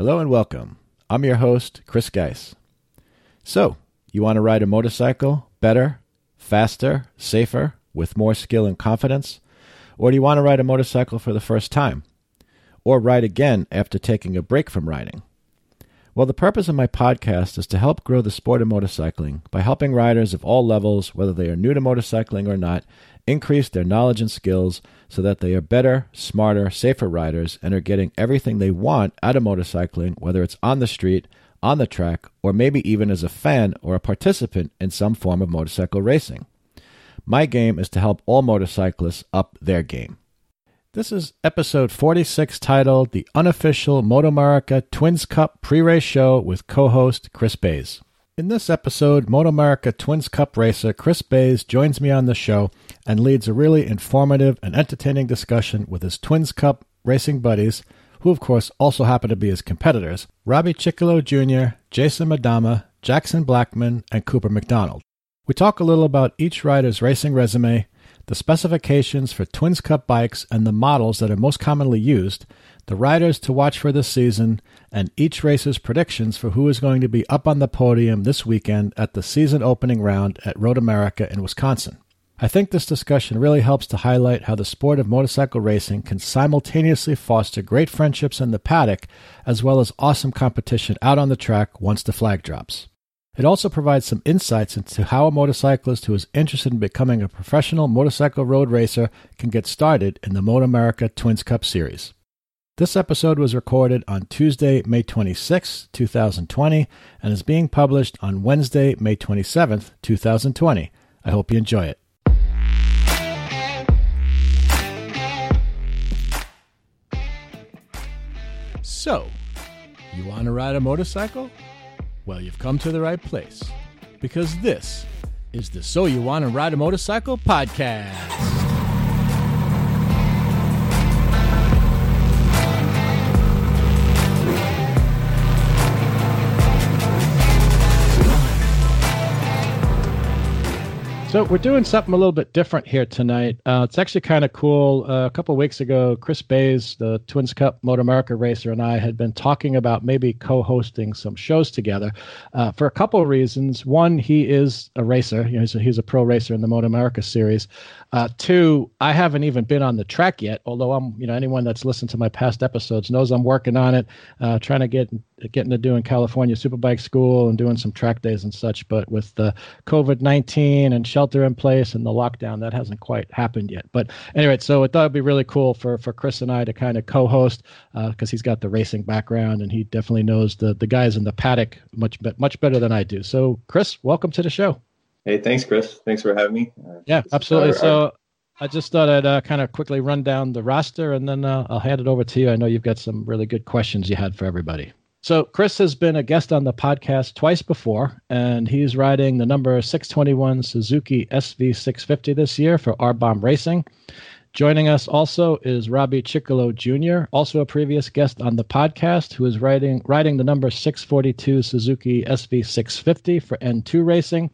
Hello and welcome. I'm your host, Chris Geis. So, you want to ride a motorcycle better, faster, safer, with more skill and confidence? Or do you want to ride a motorcycle for the first time? Or ride again after taking a break from riding? Well, the purpose of my podcast is to help grow the sport of motorcycling by helping riders of all levels, whether they are new to motorcycling or not, increase their knowledge and skills so that they are better, smarter, safer riders and are getting everything they want out of motorcycling, whether it's on the street, on the track, or maybe even as a fan or a participant in some form of motorcycle racing. My game is to help all motorcyclists up their game. This is episode 46 titled The Unofficial MotoAmerica Twins Cup Pre Race Show with co host Chris Bays. In this episode, MotoAmerica Twins Cup racer Chris Bays joins me on the show and leads a really informative and entertaining discussion with his Twins Cup racing buddies, who of course also happen to be his competitors, Robbie Ciccolo Jr., Jason Madama, Jackson Blackman, and Cooper McDonald. We talk a little about each rider's racing resume, the specifications for Twins Cup bikes and the models that are most commonly used, the riders to watch for this season, and each racer's predictions for who is going to be up on the podium this weekend at the season opening round at Road America in Wisconsin. I think this discussion really helps to highlight how the sport of motorcycle racing can simultaneously foster great friendships in the paddock as well as awesome competition out on the track once the flag drops. It also provides some insights into how a motorcyclist who is interested in becoming a professional motorcycle road racer can get started in the Moto America Twins Cup Series. This episode was recorded on Tuesday, May 26, 2020, and is being published on Wednesday, May 27, 2020. I hope you enjoy it. So, you want to ride a motorcycle? Well, you've come to the right place because this is the So You Want to Ride a Motorcycle podcast. So we're doing something a little bit different here tonight. Uh, it's actually kind of cool. Uh, a couple weeks ago, Chris Bays, the Twins Cup MotoAmerica racer, and I had been talking about maybe co-hosting some shows together uh, for a couple of reasons. One, he is a racer; you know, he's, a, he's a pro racer in the MotoAmerica series. Uh, two, I haven't even been on the track yet. Although I'm, you know, anyone that's listened to my past episodes knows I'm working on it, uh, trying to get get into doing California Superbike School and doing some track days and such. But with the COVID nineteen and shelter in place and the lockdown, that hasn't quite happened yet. But anyway, so it thought it'd be really cool for for Chris and I to kind of co-host because uh, he's got the racing background and he definitely knows the the guys in the paddock much much better than I do. So, Chris, welcome to the show. Hey, thanks, Chris. Thanks for having me. Uh, yeah, absolutely. Our, so. I just thought I'd uh, kind of quickly run down the roster and then uh, I'll hand it over to you. I know you've got some really good questions you had for everybody. So, Chris has been a guest on the podcast twice before, and he's riding the number 621 Suzuki SV650 this year for R Bomb Racing. Joining us also is Robbie Ciccolo Jr., also a previous guest on the podcast, who is riding riding the number 642 Suzuki SV650 for N2 Racing.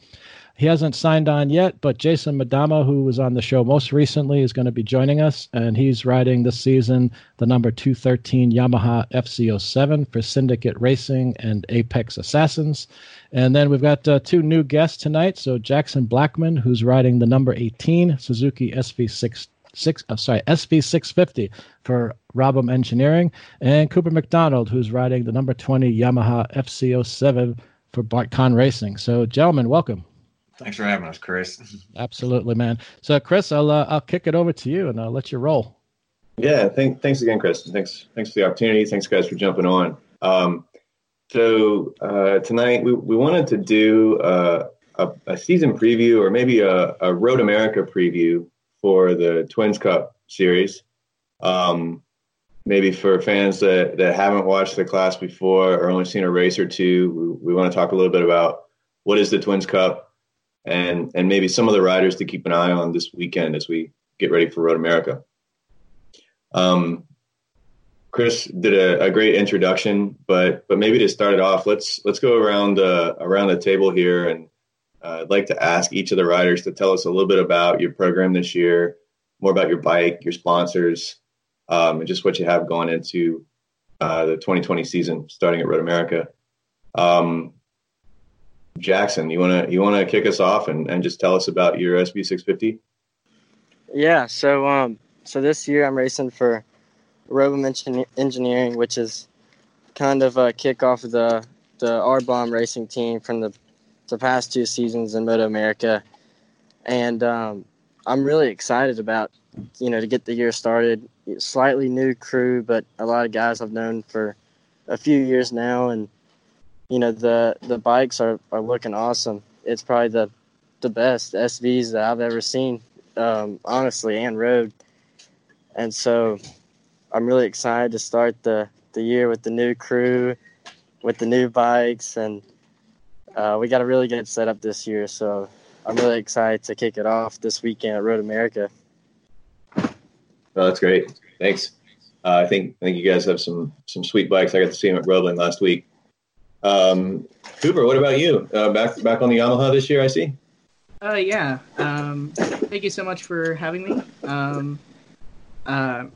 He hasn't signed on yet, but Jason Madama, who was on the show most recently, is going to be joining us, and he's riding this season the number 213 Yamaha FZ07 for Syndicate Racing and Apex Assassins. And then we've got uh, two new guests tonight. So Jackson Blackman, who's riding the number 18 Suzuki SV6 six, uh, sorry, SV650 for Robum Engineering, and Cooper McDonald, who's riding the number 20 Yamaha FZ07 for BartCon Racing. So, gentlemen, welcome. Thanks for having us, Chris. Absolutely, man. So, Chris, I'll uh, I'll kick it over to you and I'll let you roll. Yeah, thank, thanks again, Chris. Thanks, thanks for the opportunity. Thanks, guys, for jumping on. Um, so uh, tonight we, we wanted to do uh, a, a, season preview or maybe a, a, Road America preview for the Twins Cup series. Um, maybe for fans that, that haven't watched the class before or only seen a race or two, we, we want to talk a little bit about what is the Twins Cup, and and maybe some of the riders to keep an eye on this weekend as we get ready for Road America. Um, Chris did a, a, great introduction, but but maybe to start it off, let's let's go around uh, around the table here, and uh, I'd like to ask each of the riders to tell us a little bit about your program this year, more about your bike, your sponsors, um, and just what you have going into uh, the 2020 season starting at Road America. Um, Jackson, you wanna you wanna kick us off and, and just tell us about your SV650? Yeah, so um, so this year I'm racing for Robum Engineering, which is kind of a kickoff of the the R Bomb racing team from the the past two seasons in Moto America, and um, I'm really excited about you know to get the year started. Slightly new crew, but a lot of guys I've known for a few years now, and you know the the bikes are, are looking awesome. It's probably the the best SVs that I've ever seen, um, honestly, and road. And so I'm really excited to start the the year with the new crew, with the new bikes, and uh, we got a really good setup this year. So I'm really excited to kick it off this weekend at Road America. Oh, that's great. Thanks. Uh, I think I think you guys have some some sweet bikes. I got to see them at Roebling last week. Um, Cooper, what about you? Uh, back back on the Yamaha this year, I see. Uh, yeah. Um, thank you so much for having me. Um, uh,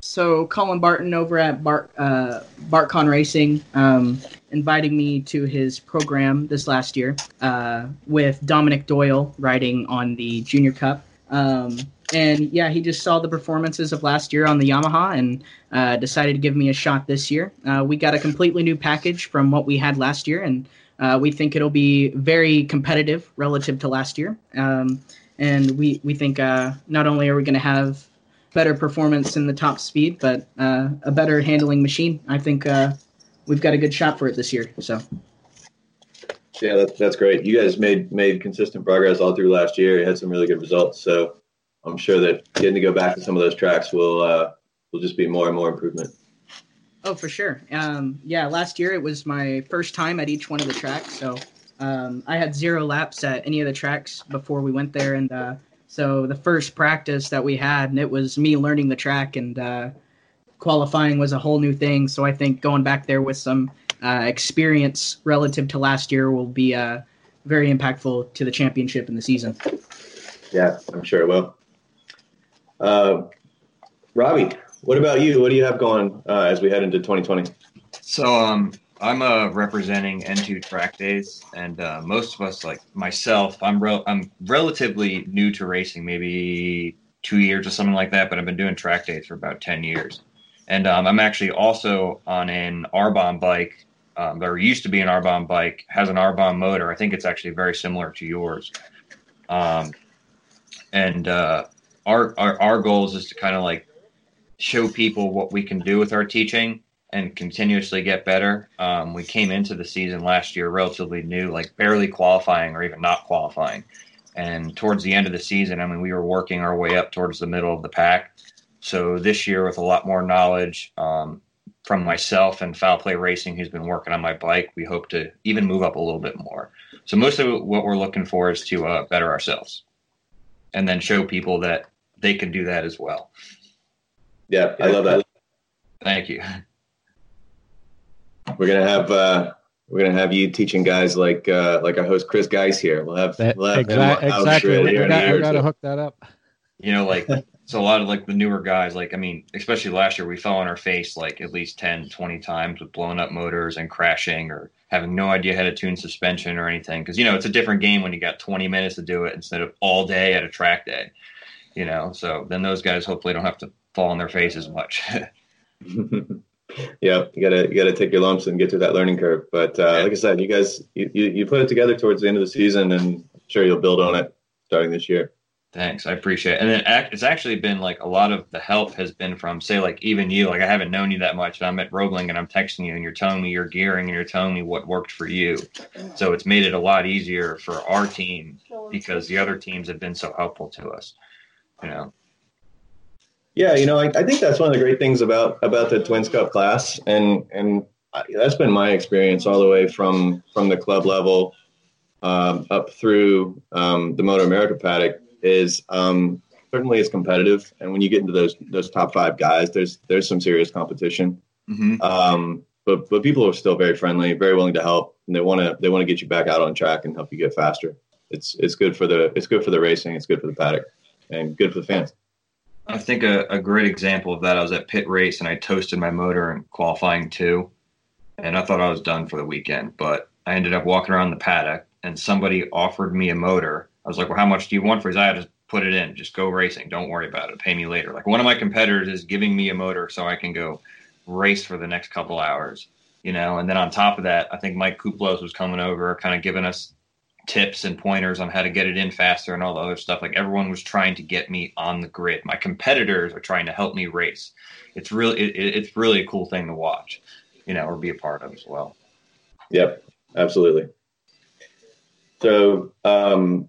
so Colin Barton over at Bart uh, BartCon Racing um, invited me to his program this last year uh, with Dominic Doyle riding on the Junior Cup. Um, and yeah, he just saw the performances of last year on the Yamaha and uh, decided to give me a shot this year. Uh, we got a completely new package from what we had last year, and uh, we think it'll be very competitive relative to last year. Um, and we we think uh, not only are we going to have better performance in the top speed, but uh, a better handling machine. I think uh, we've got a good shot for it this year. So. Yeah, that's that's great. You guys made made consistent progress all through last year. You had some really good results. So I'm sure that getting to go back to some of those tracks will uh, will just be more and more improvement. Oh, for sure. Um, yeah, last year it was my first time at each one of the tracks, so um, I had zero laps at any of the tracks before we went there, and uh, so the first practice that we had, and it was me learning the track, and uh, qualifying was a whole new thing. So I think going back there with some uh, experience relative to last year will be uh, very impactful to the championship in the season. Yeah, I'm sure it will. Uh, Robbie, what about you? What do you have going uh, as we head into 2020? So, um, I'm uh, representing N2 track days, and uh, most of us, like myself, I'm I'm relatively new to racing, maybe two years or something like that. But I've been doing track days for about ten years, and um, I'm actually also on an R-Bomb bike. Um, there used to be an R-Bomb bike, has an R-Bomb motor. I think it's actually very similar to yours. Um, and uh, our, our our goals is to kind of like show people what we can do with our teaching and continuously get better. Um, we came into the season last year relatively new, like barely qualifying or even not qualifying. And towards the end of the season, I mean, we were working our way up towards the middle of the pack. So this year, with a lot more knowledge um, from myself and Foul Play Racing, who's been working on my bike, we hope to even move up a little bit more. So mostly, what we're looking for is to uh, better ourselves, and then show people that they can do that as well. Yeah, I love that. Thank you. We're gonna have uh, we're gonna have you teaching guys like uh, like our host Chris Geis here. We'll have, That- we'll have exa- him exactly. shred We here in a got, year we or got to hook that up. You know, like so a lot of like the newer guys, like I mean, especially last year, we fell on our face like at least 10, 20 times with blown up motors and crashing or having no idea how to tune suspension or anything. Because you know, it's a different game when you got twenty minutes to do it instead of all day at a track day. You know, so then those guys hopefully don't have to fall on their face as much. yeah, you gotta you gotta take your lumps and get through that learning curve. But uh, like I said, you guys you, you you put it together towards the end of the season, and I'm sure you'll build on it starting this year. Thanks, I appreciate it. And then it's actually been like a lot of the help has been from, say, like even you. Like I haven't known you that much, and I'm at Roebling and I'm texting you, and you're telling me your gearing, and you're telling me what worked for you. So it's made it a lot easier for our team because the other teams have been so helpful to us. You know, Yeah, you know, I, I think that's one of the great things about about the Twins Cup class, and and I, that's been my experience all the way from from the club level um, up through um, the MotoAmerica paddock. Is um, certainly is competitive, and when you get into those those top five guys, there's there's some serious competition. mm-hmm. Um, but but people are still very friendly, very willing to help, and they want to they want to get you back out on track and help you get faster. It's it's good for the it's good for the racing, it's good for the paddock, and good for the fans. I think a, a great example of that. I was at Pitt Race and I toasted my motor in qualifying two, and I thought I was done for the weekend. But I ended up walking around the paddock, and somebody offered me a motor. I was like, "Well, how much do you want for?" His? I just put it in. Just go racing. Don't worry about it. Pay me later. Like one of my competitors is giving me a motor so I can go race for the next couple hours. You know, and then on top of that, I think Mike Kuplos was coming over, kind of giving us tips and pointers on how to get it in faster and all the other stuff. Like everyone was trying to get me on the grid. My competitors are trying to help me race. It's really it, it's really a cool thing to watch, you know, or be a part of as well. Yep, absolutely. So um,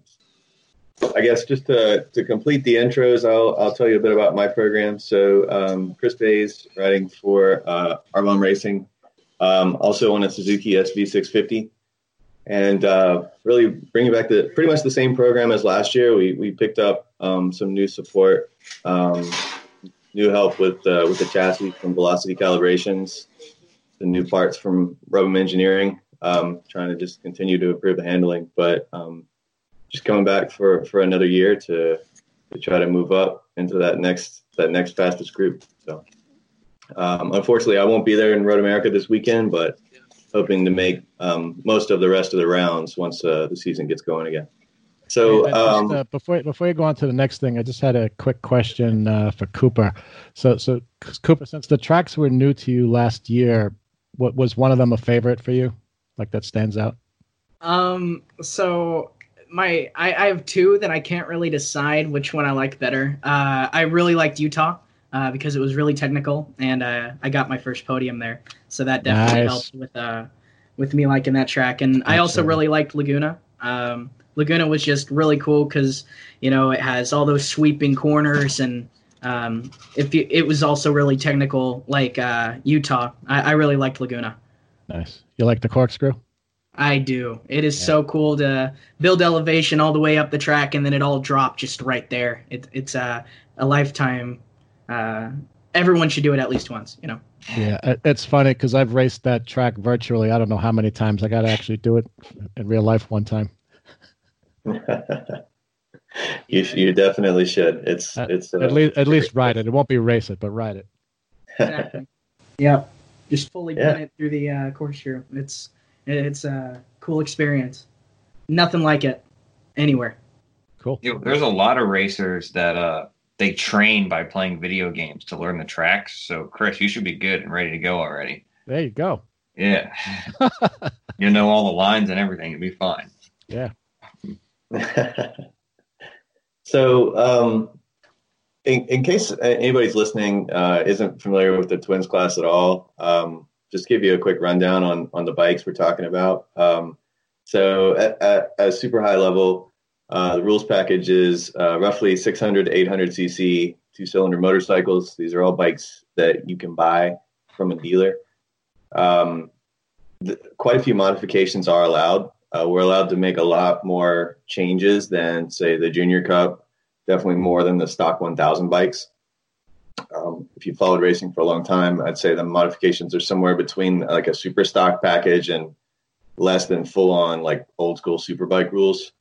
I guess just to, to complete the intros, I'll, I'll tell you a bit about my program. So um, Chris Bays, riding for uh, R-Bomb Racing, um, also on a Suzuki SV650 and uh, really bringing back the pretty much the same program as last year. We we picked up um, some new support, um, new help with uh, with the chassis from Velocity Calibrations, the new parts from RoboM Engineering. Um, trying to just continue to improve the handling, but um, just coming back for for another year to to try to move up into that next that next fastest group. So. Um, unfortunately, I won't be there in Road America this weekend, but hoping to make um, most of the rest of the rounds once uh, the season gets going again. So um, just, uh, before before you go on to the next thing, I just had a quick question uh, for Cooper. So so Cooper, since the tracks were new to you last year, what was one of them a favorite for you? Like that stands out? Um. So my I, I have two that I can't really decide which one I like better. Uh, I really liked Utah uh, because it was really technical, and uh, I got my first podium there. So that definitely nice. helped with uh, with me liking that track. And I also really liked Laguna. Um, Laguna was just really cool because you know it has all those sweeping corners, and um, if you, it was also really technical, like uh, Utah. I, I really liked Laguna. Nice. You like the corkscrew? I do. It is yeah. so cool to build elevation all the way up the track and then it all drop just right there. It, it's a, a lifetime uh, everyone should do it at least once. You know. Yeah, it's funny because I've raced that track virtually. I don't know how many times. I got to actually do it in real life one time. you you definitely should. It's uh, it's uh, at least at least ride it. It won't be race it, but ride it. Exactly. yep. Just fully yeah. it through the uh, here. It's it's a cool experience. Nothing like it anywhere. Cool. You know, there's a lot of racers that uh they train by playing video games to learn the tracks. So, Chris, you should be good and ready to go already. There you go. Yeah. you know all the lines and everything. It'll be fine. Yeah. so, um, in, in case anybody's listening uh, isn't familiar with the twins class at all, um, just give you a quick rundown on on the bikes we're talking about. Um, so, at, at, at a super high level, uh, the rules package is uh, roughly 600 to 800 cc two cylinder motorcycles. These are all bikes that you can buy from a dealer. Um, the, quite a few modifications are allowed. Uh, we're allowed to make a lot more changes than, say, the Junior Cup, definitely more than the stock 1000 bikes. Um, if you followed racing for a long time, I'd say the modifications are somewhere between like a super stock package and less than full on like old school super bike rules.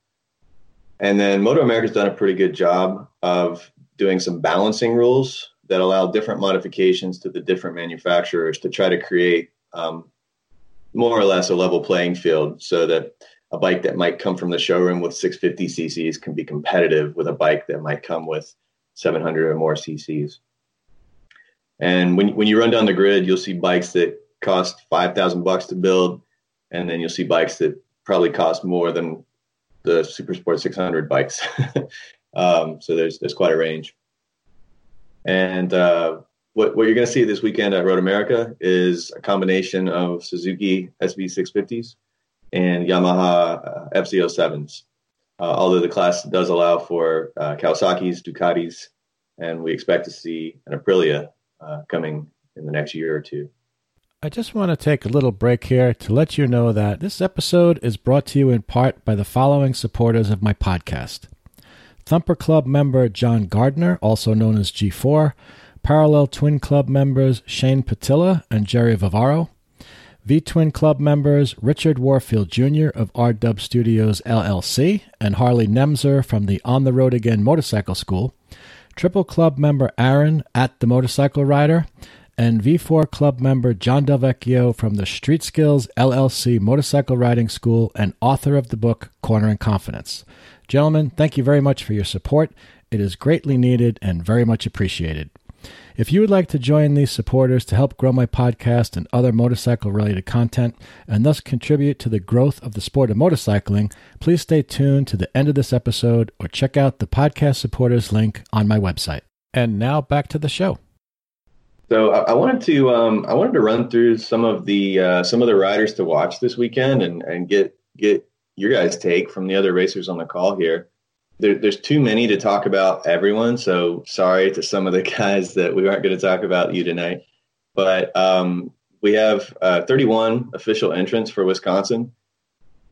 And then Moto America's done a pretty good job of doing some balancing rules that allow different modifications to the different manufacturers to try to create um, more or less a level playing field so that a bike that might come from the showroom with 650 cc's can be competitive with a bike that might come with 700 or more cc's. And when, when you run down the grid, you'll see bikes that cost 5,000 bucks to build, and then you'll see bikes that probably cost more than the Super Sport 600 bikes. um, so there's there's quite a range. And uh, what what you're going to see this weekend at Road America is a combination of Suzuki SV650s and Yamaha uh, FZ07s. Uh, although the class does allow for uh, Kawasaki's, Ducatis, and we expect to see an Aprilia uh, coming in the next year or two. I just want to take a little break here to let you know that this episode is brought to you in part by the following supporters of my podcast Thumper Club member John Gardner, also known as G4, Parallel Twin Club members Shane Patilla and Jerry Vivaro, V Twin Club members Richard Warfield Jr. of RW Studios LLC and Harley Nemzer from the On the Road Again Motorcycle School, Triple Club member Aaron at the Motorcycle Rider, and V4 Club member John Delvecchio from the Street Skills LLC Motorcycle Riding School and author of the book Cornering Confidence. Gentlemen, thank you very much for your support. It is greatly needed and very much appreciated. If you would like to join these supporters to help grow my podcast and other motorcycle related content and thus contribute to the growth of the sport of motorcycling, please stay tuned to the end of this episode or check out the podcast supporters link on my website. And now back to the show. So I, I wanted to um, I wanted to run through some of the uh, some of the riders to watch this weekend and and get get your guys' take from the other racers on the call here. There, there's too many to talk about everyone, so sorry to some of the guys that we aren't going to talk about you tonight. But um, we have uh, 31 official entrants for Wisconsin.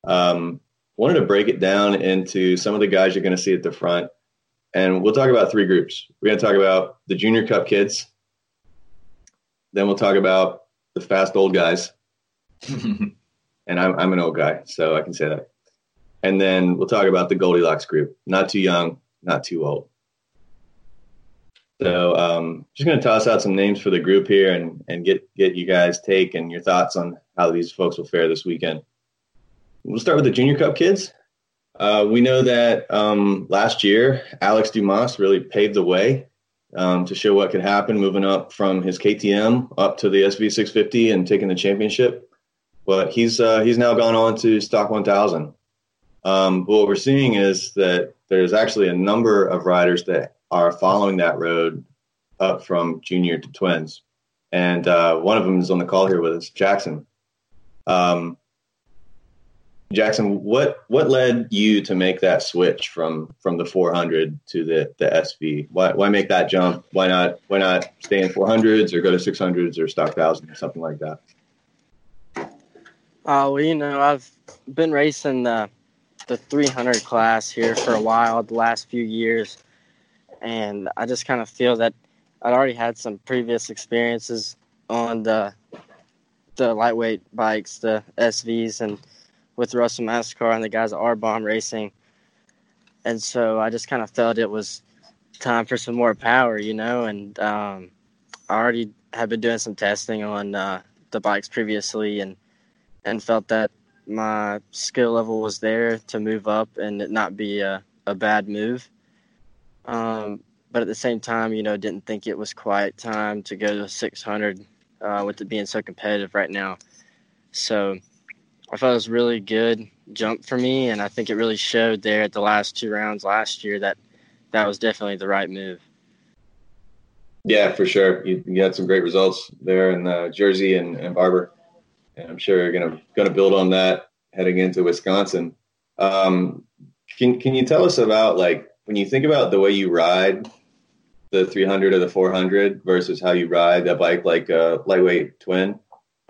Um, wanted to break it down into some of the guys you're going to see at the front, and we'll talk about three groups. We're going to talk about the Junior Cup kids, then we'll talk about the fast old guys. and I'm, I'm an old guy, so I can say that. And then we'll talk about the Goldilocks group. Not too young, not too old. So um, just going to toss out some names for the group here and, and get, get you guys' take and your thoughts on how these folks will fare this weekend. We'll start with the Junior Cup kids. Uh, we know that um, last year, Alex Dumas really paved the way um, to show what could happen moving up from his KTM up to the SV650 and taking the championship. But he's uh, he's now gone on to Stock 1000. Um, what we're seeing is that there's actually a number of riders that are following that road up from junior to twins, and uh, one of them is on the call here with us, Jackson. Um, Jackson, what what led you to make that switch from from the 400 to the the SV? Why why make that jump? Why not why not stay in 400s or go to 600s or stock thousand or something like that? Uh, well, you know, I've been racing the the 300 class here for a while, the last few years, and I just kind of feel that I'd already had some previous experiences on the the lightweight bikes, the SVs, and with Russell Mastercar and the guys at R Bomb Racing. And so I just kind of felt it was time for some more power, you know. And um, I already had been doing some testing on uh, the bikes previously, and and felt that my skill level was there to move up and it not be a, a bad move. Um, but at the same time, you know, didn't think it was quite time to go to 600 uh, with it being so competitive right now. So I thought it was really good jump for me, and I think it really showed there at the last two rounds last year that that was definitely the right move. Yeah, for sure. You, you had some great results there in uh, Jersey and, and Barber, and I'm sure you're gonna gonna build on that heading into Wisconsin. Um, can can you tell us about like when you think about the way you ride the 300 or the 400 versus how you ride a bike like a lightweight twin?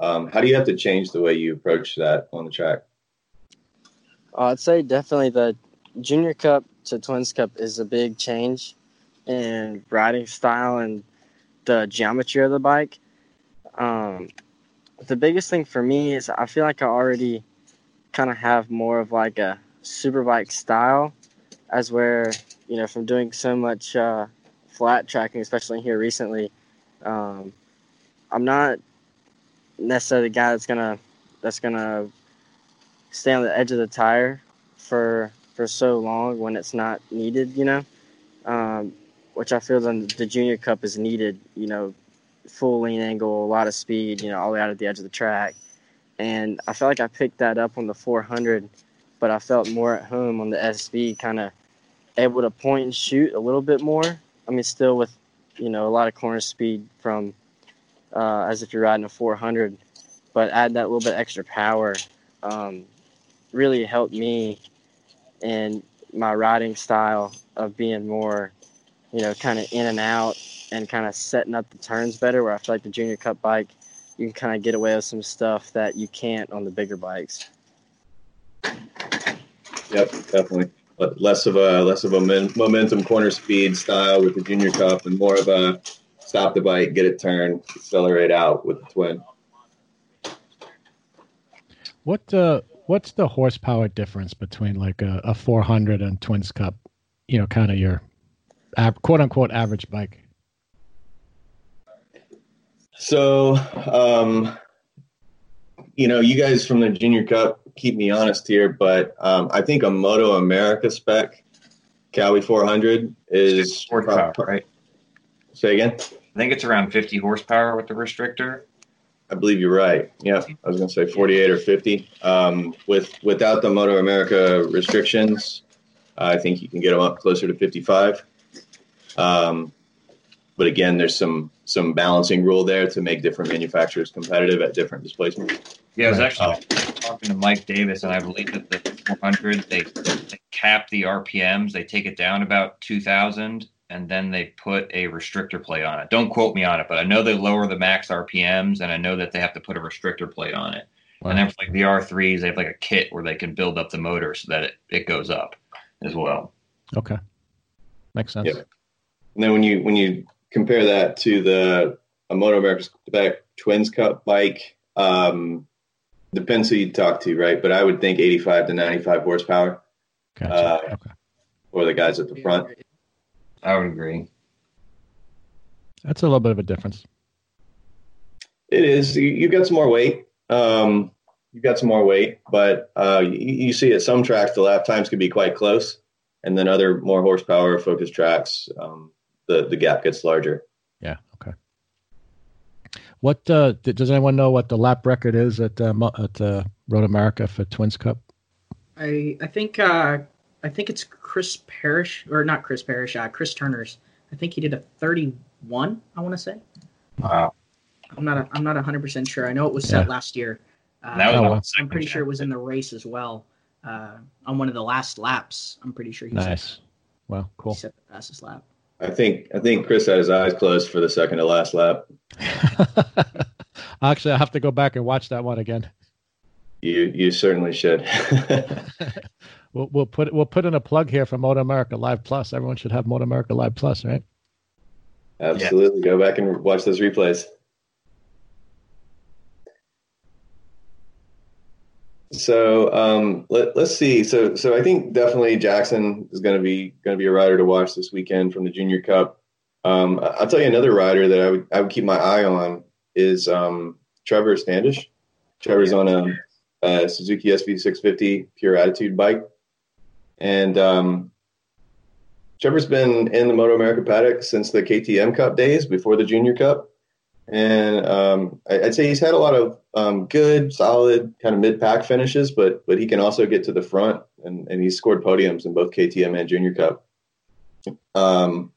Um, how do you have to change the way you approach that on the track? Uh, I'd say definitely the Junior Cup to Twins Cup is a big change in riding style and the geometry of the bike. Um, the biggest thing for me is I feel like I already kind of have more of like a super bike style, as where you know from doing so much uh, flat tracking, especially here recently. Um, I'm not necessarily the guy that's gonna that's gonna stay on the edge of the tire for for so long when it's not needed, you know. Um, which I feel the, the Junior Cup is needed, you know, full lean angle, a lot of speed, you know, all the way out at the edge of the track. And I felt like I picked that up on the 400, but I felt more at home on the SV, kind of able to point and shoot a little bit more. I mean, still with, you know, a lot of corner speed from uh, as if you're riding a 400, but add that little bit extra power um, really helped me in my riding style of being more, you know, kind of in and out and kind of setting up the turns better. Where I feel like the Junior Cup bike, you can kind of get away with some stuff that you can't on the bigger bikes. Yep, definitely. But less of a less of a momentum corner speed style with the Junior Cup, and more of a stop the bike, get it turned, accelerate out with the twin. What uh, what's the horsepower difference between like a, a 400 and Twins Cup? You know, kind of your av- quote unquote average bike? So, um, you know, you guys from the Junior Cup keep me honest here, but um, I think a Moto America spec Kawi 400 is horsepower, right? Say again. I think it's around 50 horsepower with the restrictor. I believe you're right. Yeah, I was going to say 48 or 50. Um, with without the Moto America restrictions, I think you can get them up closer to 55. Um, but again, there's some some balancing rule there to make different manufacturers competitive at different displacements. Yeah, I was actually talking to Mike Davis, and I believe that the 400 they, they cap the RPMs. They take it down about 2,000, and then they put a restrictor plate on it. Don't quote me on it, but I know they lower the max RPMs, and I know that they have to put a restrictor plate on it. Wow. And then for like the R3s, they have like a kit where they can build up the motor so that it, it goes up as well. Okay, makes sense. Yeah. And then when you when you compare that to the a Moto America Spec Twins Cup bike, um, depends who you talk to, right? But I would think 85 to 95 horsepower. Gotcha. Uh, okay. Or the guys at the front. I would agree. That's a little bit of a difference. It is. You, have got some more weight. Um, you've got some more weight, but uh, you, you, see at some tracks the lap times can be quite close, and then other more horsepower focused tracks, um, the the gap gets larger. Yeah. Okay. What uh, does anyone know what the lap record is at uh, at uh, Road America for Twins Cup? I I think uh, I think it's Chris Parrish or not Chris Parrish, uh, Chris Turner's. I think he did a 31. I want to say. Wow. I'm not. A, I'm not 100 percent sure. I know it was set yeah. last year. Uh, that was I'm pretty sure it was in the race as well. Uh, on one of the last laps, I'm pretty sure. He nice. Set, well, cool. He set the fastest lap. I think I think Chris had his eyes closed for the second to last lap. Actually, I have to go back and watch that one again. You you certainly should. we'll, we'll put we'll put in a plug here for Moto America Live Plus. Everyone should have Moto America Live Plus, right? Absolutely. Yeah. Go back and watch those replays. So um, let, us see. So so I think definitely Jackson is going to be going to be a rider to watch this weekend from the Junior Cup. Um, I'll tell you another rider that I would I would keep my eye on is um, Trevor Standish. Trevor's on a, a, Suzuki SV650 Pure Attitude bike, and um, Trevor's been in the Moto America paddock since the KTM Cup days before the Junior Cup and um, I'd say he's had a lot of um, good, solid kind of mid pack finishes, but but he can also get to the front, and, and he's scored podiums in both KTM and Junior Cup. Um,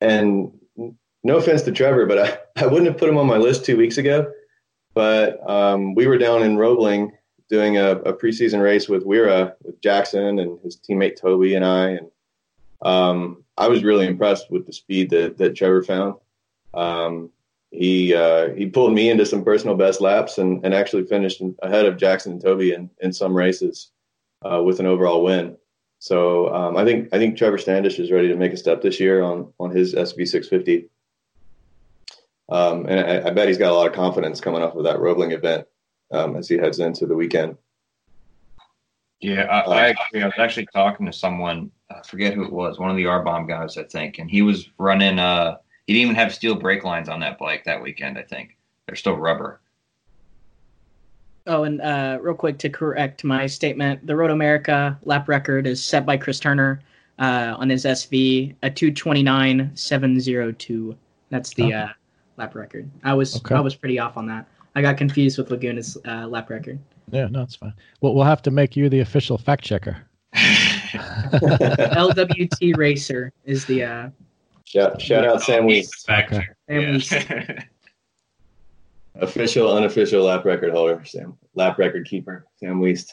and no offense to Trevor, but I, I wouldn't have put him on my list two weeks ago. But um, we were down in Roebling doing a, a preseason race with Wera, with Jackson and his teammate Toby and I, and um, I was really impressed with the speed that that Trevor found. Um, he uh, he pulled me into some personal best laps and, and actually finished ahead of Jackson and Toby in, in some races uh, with an overall win. So um, I think I think Trevor Standish is ready to make a step this year on on his SV650. Um, and I, I, bet he's got a lot of confidence coming off of that Roebling event um, as he heads into the weekend. Yeah, I, I, agree. I was actually talking to someone, I forget who it was, one of the R bomb guys, I think, and he was running uh, he didn't even have steel brake lines on that bike that weekend. I think they're still rubber. Oh, and uh, real quick to correct my statement, the Road America lap record is set by Chris Turner uh, on his SV a two twenty nine seven zero two. That's the uh, lap record. I was okay. I was pretty off on that. I got confused with Laguna's uh, lap record. Yeah, no, it's fine. Well, we'll have to make you the official fact checker. LWT Racer is the uh, Shout, shout out Sam Weeks. Okay. Yeah. Official, unofficial lap record holder, Sam. Lap record keeper, Sam Weist.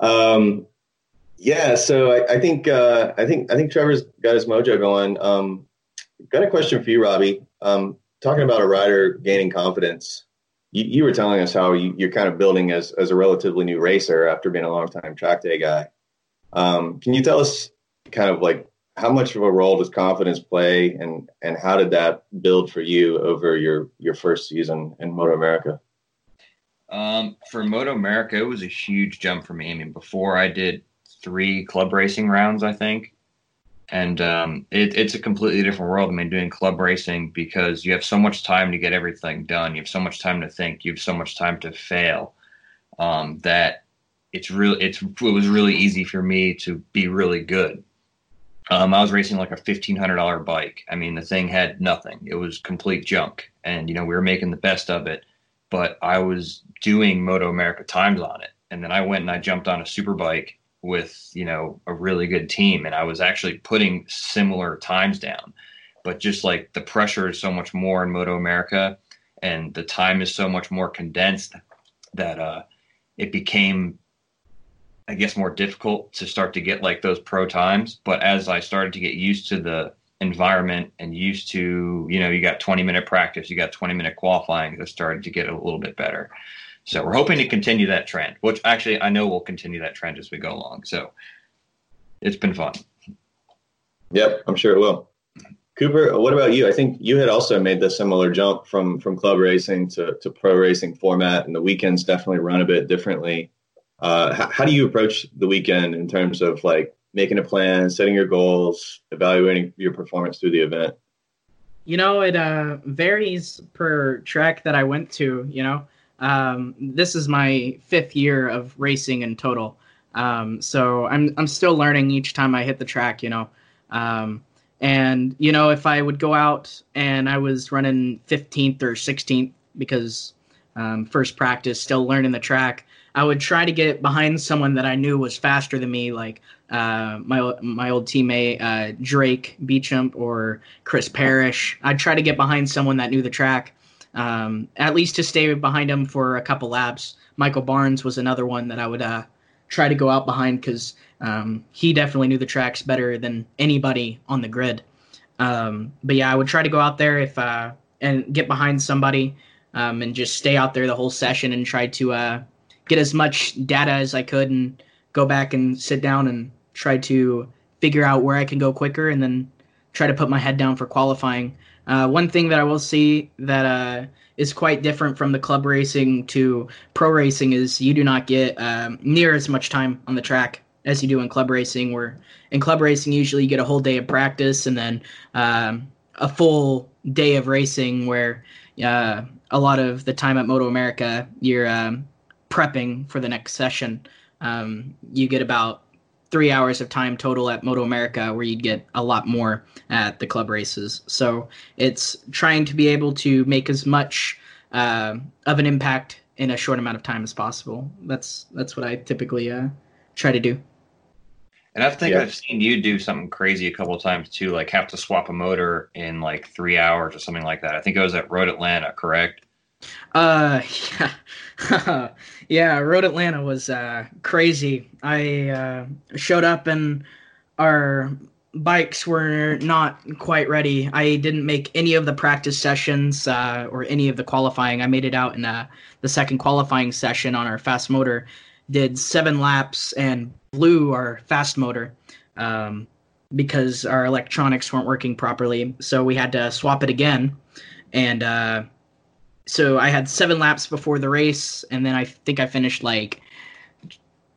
Um, yeah, so I, I think uh, I think I think Trevor's got his mojo going. Um, got a question for you, Robbie. Um, talking about a rider gaining confidence, you, you were telling us how you, are kind of building as as a relatively new racer after being a long time track day guy. Um, can you tell us kind of like how much of a role does confidence play and and how did that build for you over your your first season in moto america um, for moto america it was a huge jump for me i mean before i did three club racing rounds i think and um, it, it's a completely different world. I mean, doing club racing because you have so much time to get everything done. You have so much time to think. You have so much time to fail. Um, that it's really it's it was really easy for me to be really good. Um, I was racing like a fifteen hundred dollar bike. I mean, the thing had nothing. It was complete junk, and you know we were making the best of it. But I was doing Moto America times on it, and then I went and I jumped on a super bike with you know a really good team, and I was actually putting similar times down. But just like the pressure is so much more in Moto America, and the time is so much more condensed that uh, it became I guess more difficult to start to get like those pro times. But as I started to get used to the environment and used to, you know, you got 20 minute practice, you got 20 minute qualifying, it started to get a little bit better. So we're hoping to continue that trend, which actually I know we'll continue that trend as we go along. So it's been fun. Yep, I'm sure it will. Cooper, what about you? I think you had also made the similar jump from from club racing to, to pro racing format, and the weekends definitely run a bit differently. Uh, how, how do you approach the weekend in terms of like making a plan, setting your goals, evaluating your performance through the event? You know, it uh, varies per track that I went to. You know, um, this is my fifth year of racing in total, um, so I'm I'm still learning each time I hit the track. You know, um, and you know if I would go out and I was running 15th or 16th because um, first practice, still learning the track. I would try to get behind someone that I knew was faster than me, like uh, my my old teammate uh, Drake Beecham or Chris Parrish. I'd try to get behind someone that knew the track, um, at least to stay behind him for a couple laps. Michael Barnes was another one that I would uh, try to go out behind because um, he definitely knew the tracks better than anybody on the grid. Um, but yeah, I would try to go out there if uh, and get behind somebody um, and just stay out there the whole session and try to uh, get as much data as I could and go back and sit down and try to figure out where I can go quicker and then try to put my head down for qualifying. Uh, one thing that I will see that uh, is quite different from the club racing to pro racing is you do not get um, near as much time on the track as you do in club racing. Where in club racing, usually you get a whole day of practice and then um, a full day of racing. Where uh, a lot of the time at Moto America, you're um, prepping for the next session. Um, you get about three hours of time total at Moto America, where you'd get a lot more at the club races. So it's trying to be able to make as much uh, of an impact in a short amount of time as possible. That's that's what I typically uh, try to do. And I think yeah. I've seen you do something crazy a couple of times too, like have to swap a motor in like three hours or something like that. I think it was at Road Atlanta, correct? Uh, yeah, yeah. Road Atlanta was uh, crazy. I uh, showed up and our bikes were not quite ready. I didn't make any of the practice sessions uh, or any of the qualifying. I made it out in uh, the second qualifying session on our fast motor. Did seven laps and blew our fast motor um, because our electronics weren't working properly. So we had to swap it again, and uh, so I had seven laps before the race, and then I think I finished like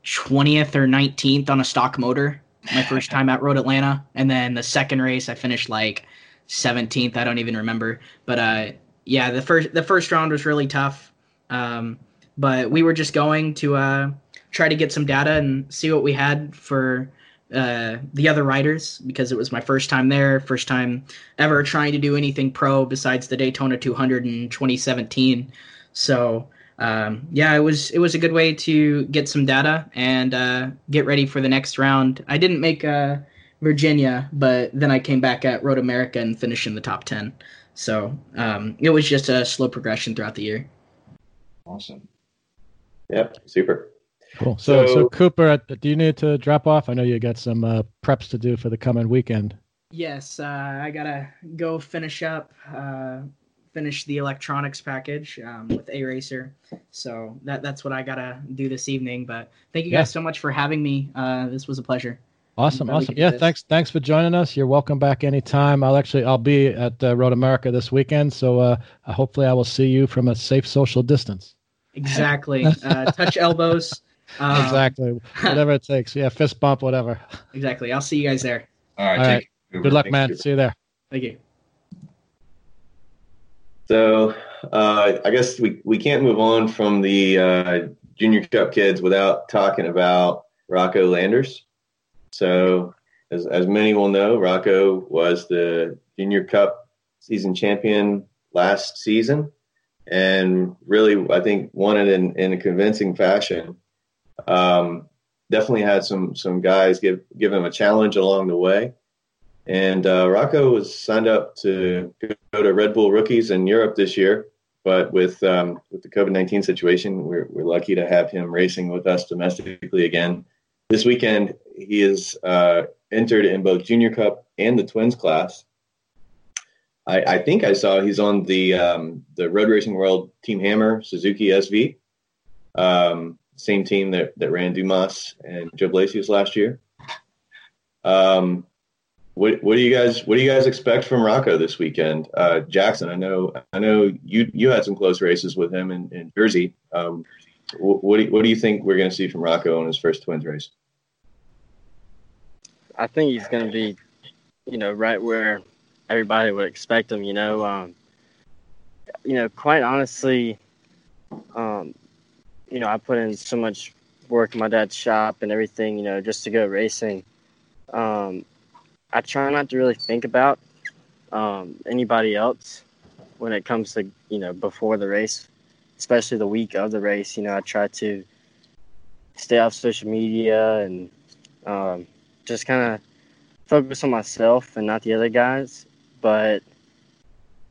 20th or 19th on a stock motor my first time at Road Atlanta, and then the second race I finished like 17th. I don't even remember, but uh, yeah, the first the first round was really tough. Um, but we were just going to uh, try to get some data and see what we had for uh, the other riders because it was my first time there, first time ever trying to do anything pro besides the Daytona 200 in 2017. So um, yeah, it was it was a good way to get some data and uh, get ready for the next round. I didn't make uh, Virginia, but then I came back at Road America and finished in the top 10. So um, it was just a slow progression throughout the year. Awesome. Yep, super. Cool. So, so, so, Cooper, uh, do you need to drop off? I know you got some uh, preps to do for the coming weekend. Yes, uh, I gotta go finish up, uh, finish the electronics package um, with aRacer. So that that's what I gotta do this evening. But thank you guys so much for having me. Uh, this was a pleasure. Awesome, awesome. Yeah, thanks, thanks for joining us. You're welcome back anytime. I'll actually, I'll be at uh, Road America this weekend, so hopefully, I will see you from a safe social distance. Exactly. touch elbows. Um, exactly. Whatever it takes. Yeah, fist bump, whatever. Exactly. I'll see you guys there. All right. All take right. Good luck, man. you. See you there. Thank you. So uh, I guess we, we can't move on from the uh, Junior Cup kids without talking about Rocco Landers. So as, as many will know, Rocco was the Junior Cup season champion last season and really, I think, won it in, in a convincing fashion. Um, definitely had some some guys give give him a challenge along the way. And uh, Rocco was signed up to go to Red Bull Rookies in Europe this year, but with um, with the COVID nineteen situation, we're we're lucky to have him racing with us domestically again. This weekend, he is uh, entered in both Junior Cup and the Twins class. I, I think I saw he's on the um, the Road Racing World Team Hammer Suzuki SV, um, same team that, that ran Dumas and Joe Blasius last year. Um, what what do you guys what do you guys expect from Rocco this weekend? Uh, Jackson, I know I know you you had some close races with him in, in Jersey. Um, what, do you, what do you think we're going to see from Rocco in his first Twins race? I think he's going to be, you know, right where everybody would expect him. You know, um, you know, quite honestly, um, you know, I put in so much work in my dad's shop and everything, you know, just to go racing. Um, I try not to really think about um, anybody else when it comes to, you know, before the race, especially the week of the race. You know, I try to stay off social media and um, just kind of focus on myself and not the other guys. But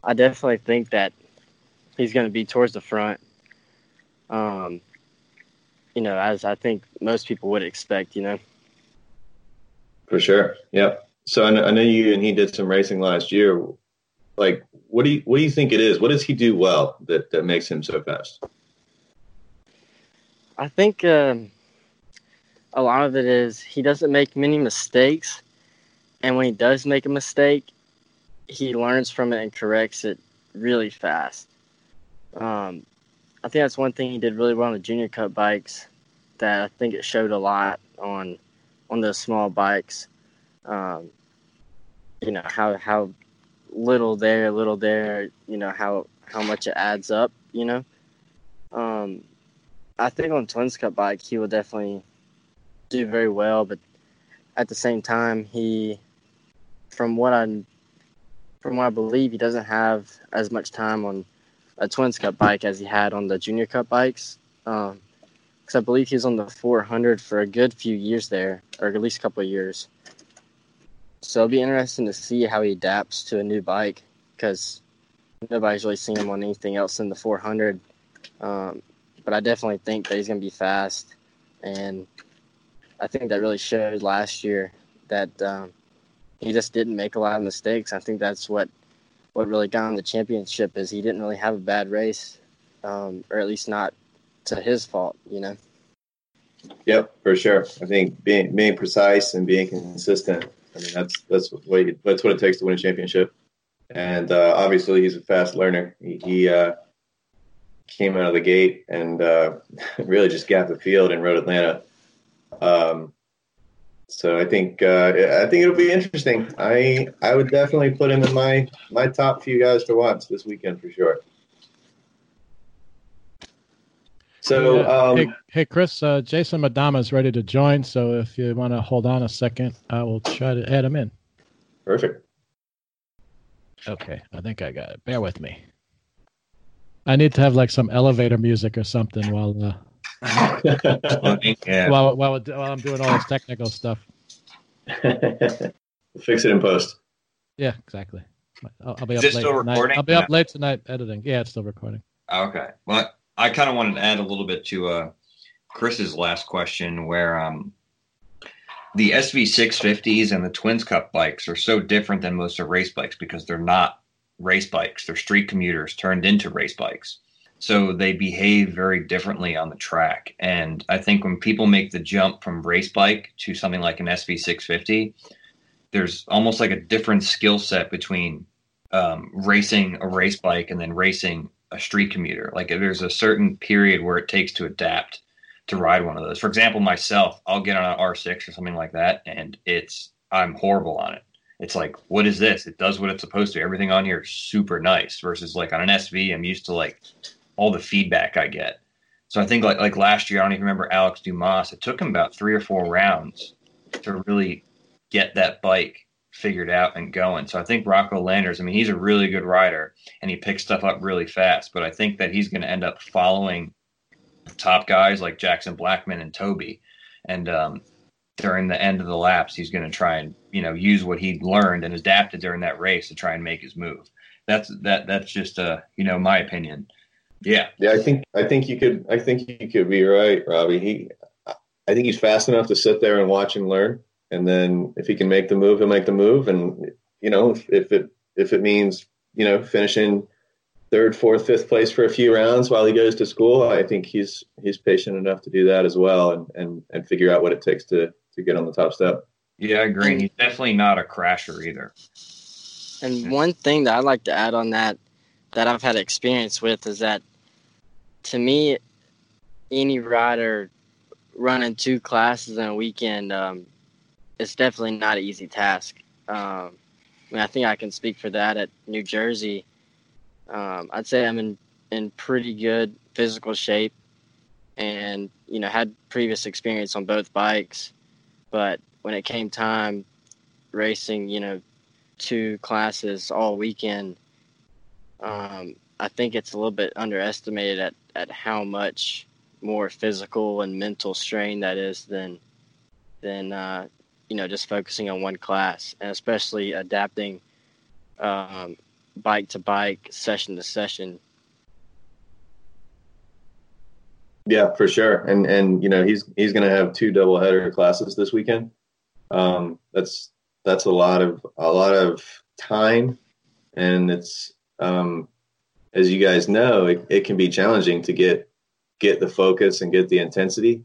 I definitely think that he's going to be towards the front. Um, you know, as I think most people would expect, you know. For sure. Yep. So I know, I know you and he did some racing last year. Like, what do you what do you think it is? What does he do well that that makes him so fast? I think um, a lot of it is he doesn't make many mistakes, and when he does make a mistake, he learns from it and corrects it really fast. Um, I think that's one thing he did really well on the junior cup bikes. That I think it showed a lot on on those small bikes. Um, you know how how little there, little there. You know how how much it adds up. You know. Um, I think on Twins Cup bike he will definitely do very well, but at the same time he, from what I from what I believe, he doesn't have as much time on a Twins Cup bike as he had on the Junior Cup bikes. Because um, I believe he was on the 400 for a good few years there, or at least a couple of years. So it'll be interesting to see how he adapts to a new bike because nobody's really seen him on anything else than the 400. Um, but I definitely think that he's going to be fast. And I think that really showed last year that um, he just didn't make a lot of mistakes. I think that's what what really got him the championship is he didn't really have a bad race, um, or at least not to his fault. You know. Yep, for sure. I think being being precise and being consistent. I mean, that's that's what you, that's what it takes to win a championship. And uh, obviously, he's a fast learner. He, he uh, came out of the gate and uh, really just gapped the field in Road Atlanta. Um, so I think uh, I think it'll be interesting. I I would definitely put him in my my top few guys to watch this weekend for sure. So Yeah. um, hey, hey, Chris, uh, Jason Madama is ready to join. So if you want to hold on a second, I will try to add him in. perfect. Okay, I think I got it. Bear with me. I need to have like some elevator music or something while uh, yeah. while, while while I'm doing all this technical stuff. we'll fix it in post. Yeah, exactly. I'll, I'll be Is up it late still tonight. recording? I'll be up late tonight editing. Yeah, it's still recording. Okay. Well, I kind of wanted to add a little bit to uh, Chris's last question, where um, the SV650s and the Twins Cup bikes are so different than most of race bikes because they're not race bikes. They're street commuters turned into race bikes. So they behave very differently on the track. And I think when people make the jump from race bike to something like an SV650, there's almost like a different skill set between um, racing a race bike and then racing a street commuter. Like there's a certain period where it takes to adapt to ride one of those. For example, myself, I'll get on an R6 or something like that, and it's I'm horrible on it. It's like, what is this? It does what it's supposed to. Everything on here is super nice. Versus like on an SV, I'm used to like all the feedback I get. So I think like like last year, I don't even remember Alex Dumas. It took him about three or four rounds to really get that bike figured out and going. So I think Rocco Landers, I mean, he's a really good rider and he picks stuff up really fast. But I think that he's going to end up following top guys like Jackson Blackmon and Toby. And um, during the end of the laps, he's going to try and you know use what he learned and adapted during that race to try and make his move. That's that. That's just uh you know my opinion. Yeah, yeah. I think I think you could I think you could be right, Robbie. He I think he's fast enough to sit there and watch and learn, and then if he can make the move, he'll make the move. And you know if, if it if it means you know finishing third, fourth, fifth place for a few rounds while he goes to school, I think he's he's patient enough to do that as well, and and and figure out what it takes to to get on the top step. Yeah, I agree. He's definitely not a crasher either. And one thing that I'd like to add on that that I've had experience with is that to me, any rider running two classes in a weekend, um, it's definitely not an easy task. Um, I mean, I think I can speak for that at New Jersey. Um, I'd say I'm in, in pretty good physical shape and, you know, had previous experience on both bikes. But when it came time racing, you know, two classes all weekend, um, I think it's a little bit underestimated at, at how much more physical and mental strain that is than than uh, you know just focusing on one class, and especially adapting um, bike to bike, session to session. Yeah, for sure. And and you know he's he's going to have two double header classes this weekend. Um, that's that's a lot of a lot of time, and it's um, as you guys know, it, it can be challenging to get get the focus and get the intensity.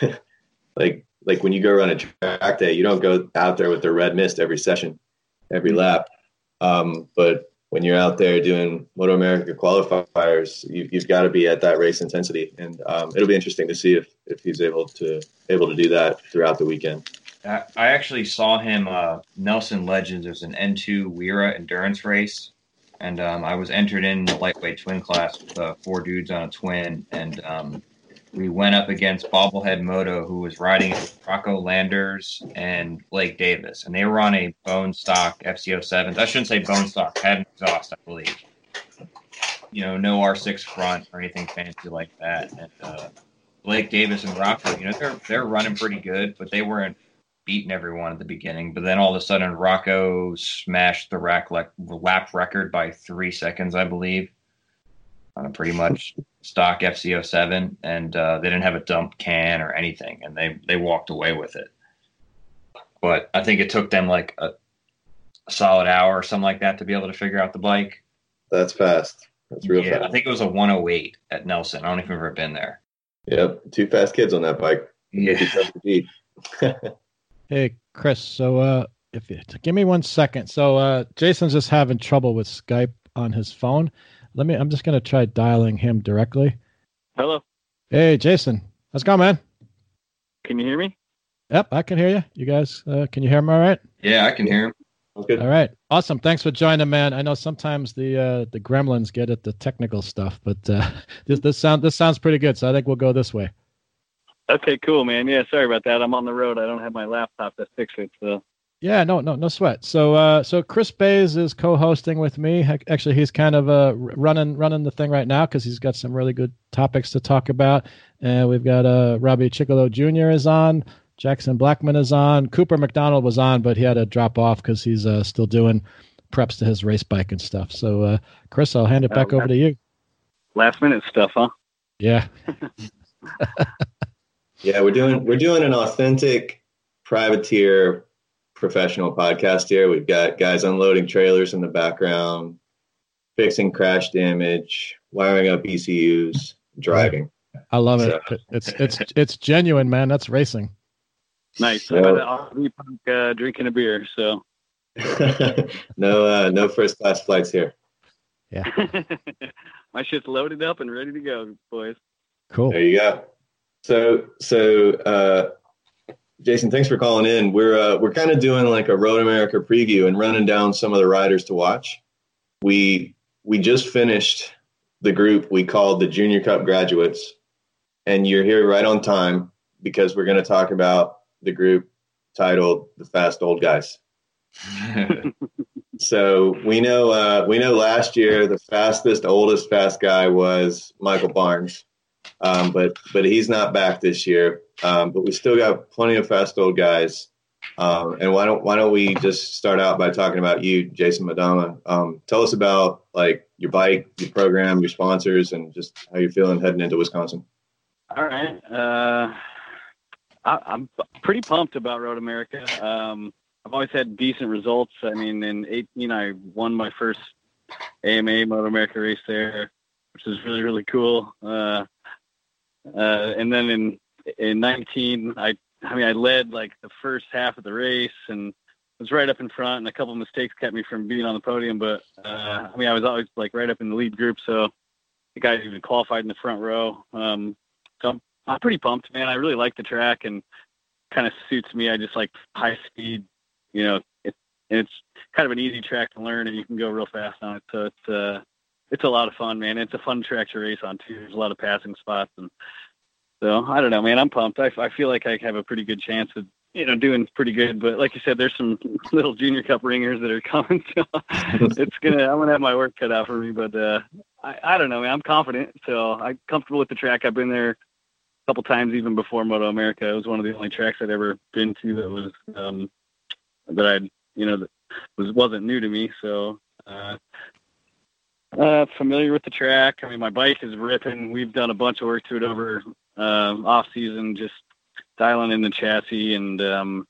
like like when you go run a track day, you don't go out there with the red mist every session, every lap. Um, but when you're out there doing MotoAmerica qualifiers, you, have got to be at that race intensity, and um, it'll be interesting to see if, if he's able to able to do that throughout the weekend. I actually saw him uh, Nelson Ledges. There's an N2 WERA endurance race, and um, I was entered in the lightweight twin class with uh, four dudes on a twin, and um, we went up against Bobblehead Moto, who was riding Rocco Landers and Blake Davis, and they were on a bone stock FCO seven. I shouldn't say bone stock, had an exhaust, I believe. You know, no R6 front or anything fancy like that. And uh, Blake Davis and Rocco, you know, they're they're running pretty good, but they weren't beating everyone at the beginning. But then all of a sudden, Rocco smashed the rack le- lap record by three seconds, I believe on a pretty much stock FZ07, and uh, they didn't have a dump can or anything, and they they walked away with it. But I think it took them like a, a solid hour or something like that to be able to figure out the bike. That's fast. That's real yeah, fast. I think it was a 108 at Nelson. I don't you've ever been there. Yep, two fast kids on that bike. Yeah. hey, Chris. So, uh, if you give me one second. So, uh, Jason's just having trouble with Skype on his phone. Let me. I'm just gonna try dialing him directly. Hello. Hey, Jason. How's it going, man? Can you hear me? Yep, I can hear you. You guys, uh, can you hear him all right? Yeah, I can hear him. Good. All right, awesome. Thanks for joining, man. I know sometimes the uh, the gremlins get at the technical stuff, but uh, this this sound this sounds pretty good. So I think we'll go this way. Okay, cool, man. Yeah, sorry about that. I'm on the road. I don't have my laptop to fix it. So Yeah, no, no, no sweat. So, uh, so Chris Bays is co-hosting with me. Actually, he's kind of uh, running running the thing right now because he's got some really good topics to talk about. And we've got uh, Robbie Chicolo Jr. is on. Jackson Blackmon is on. Cooper McDonald was on, but he had to drop off because he's uh, still doing preps to his race bike and stuff. So, uh, Chris, I'll hand it back Oh, over to you. last minute stuff, huh? Yeah, Yeah, we're doing we're doing an authentic privateer professional podcast here. We've got guys unloading trailers in the background, fixing crash damage, wiring up ECUs, driving. I love it. It's it's it's genuine, man. That's racing. Nice. Yeah. I'm at the RV park uh, drinking a beer. So no uh, no first class flights here. Yeah. My shit's loaded up and ready to go, boys. Cool. There you go. So so uh, Jason, thanks for calling in. We're uh, we're kind of doing like a Road America preview and running down some of the riders to watch. We we just finished the group we called the Junior Cup graduates, and you're here right on time because we're going to talk about the group titled "The Fast Old Guys." so we know uh, we know last year the fastest, oldest fast guy was Michael Barnes, um, but but he's not back this year. Um, but we still got plenty of fast old guys. Um, and why don't why don't we just start out by talking about you, Jason Madama? Um, tell us about like your bike, your program, your sponsors, and just how you're feeling heading into Wisconsin. All right, uh, I, am pretty pumped about Road America. Um, I've always had decent results. I mean, in 18, I won my first AMA MotoAmerica race there, which is really really cool. Uh, uh, and then in in 19, I I mean I led like the first half of the race and was right up in front, and a couple mistakes kept me from being on the podium. But uh, I mean I was always like right up in the lead group, so the guys even qualified in the front row. Um, so I'm, I'm pretty pumped, man. I really like the track and kind of suits me. I just like high speed, you know. It, and it's kind of an easy track to learn, and you can go real fast on it. So it's uh, it's a lot of fun, man. It's a fun track to race on too. There's a lot of passing spots, and so I don't know, man. I'm pumped. I, I feel like I have a pretty good chance of you know doing pretty good. But like you said, there's some little junior cup ringers that are coming. So it's gonna I'm gonna have my work cut out for me. But uh, I I don't know, man. I'm confident. So I'm comfortable with the track. I've been there a couple times even before MotoAmerica. It was one of the only tracks I'd ever been to that was um that I'd you know that was wasn't new to me. So uh, uh, familiar with the track. I mean, my bike is ripping. We've done a bunch of work to it over um, off season, just dialing in the chassis and um,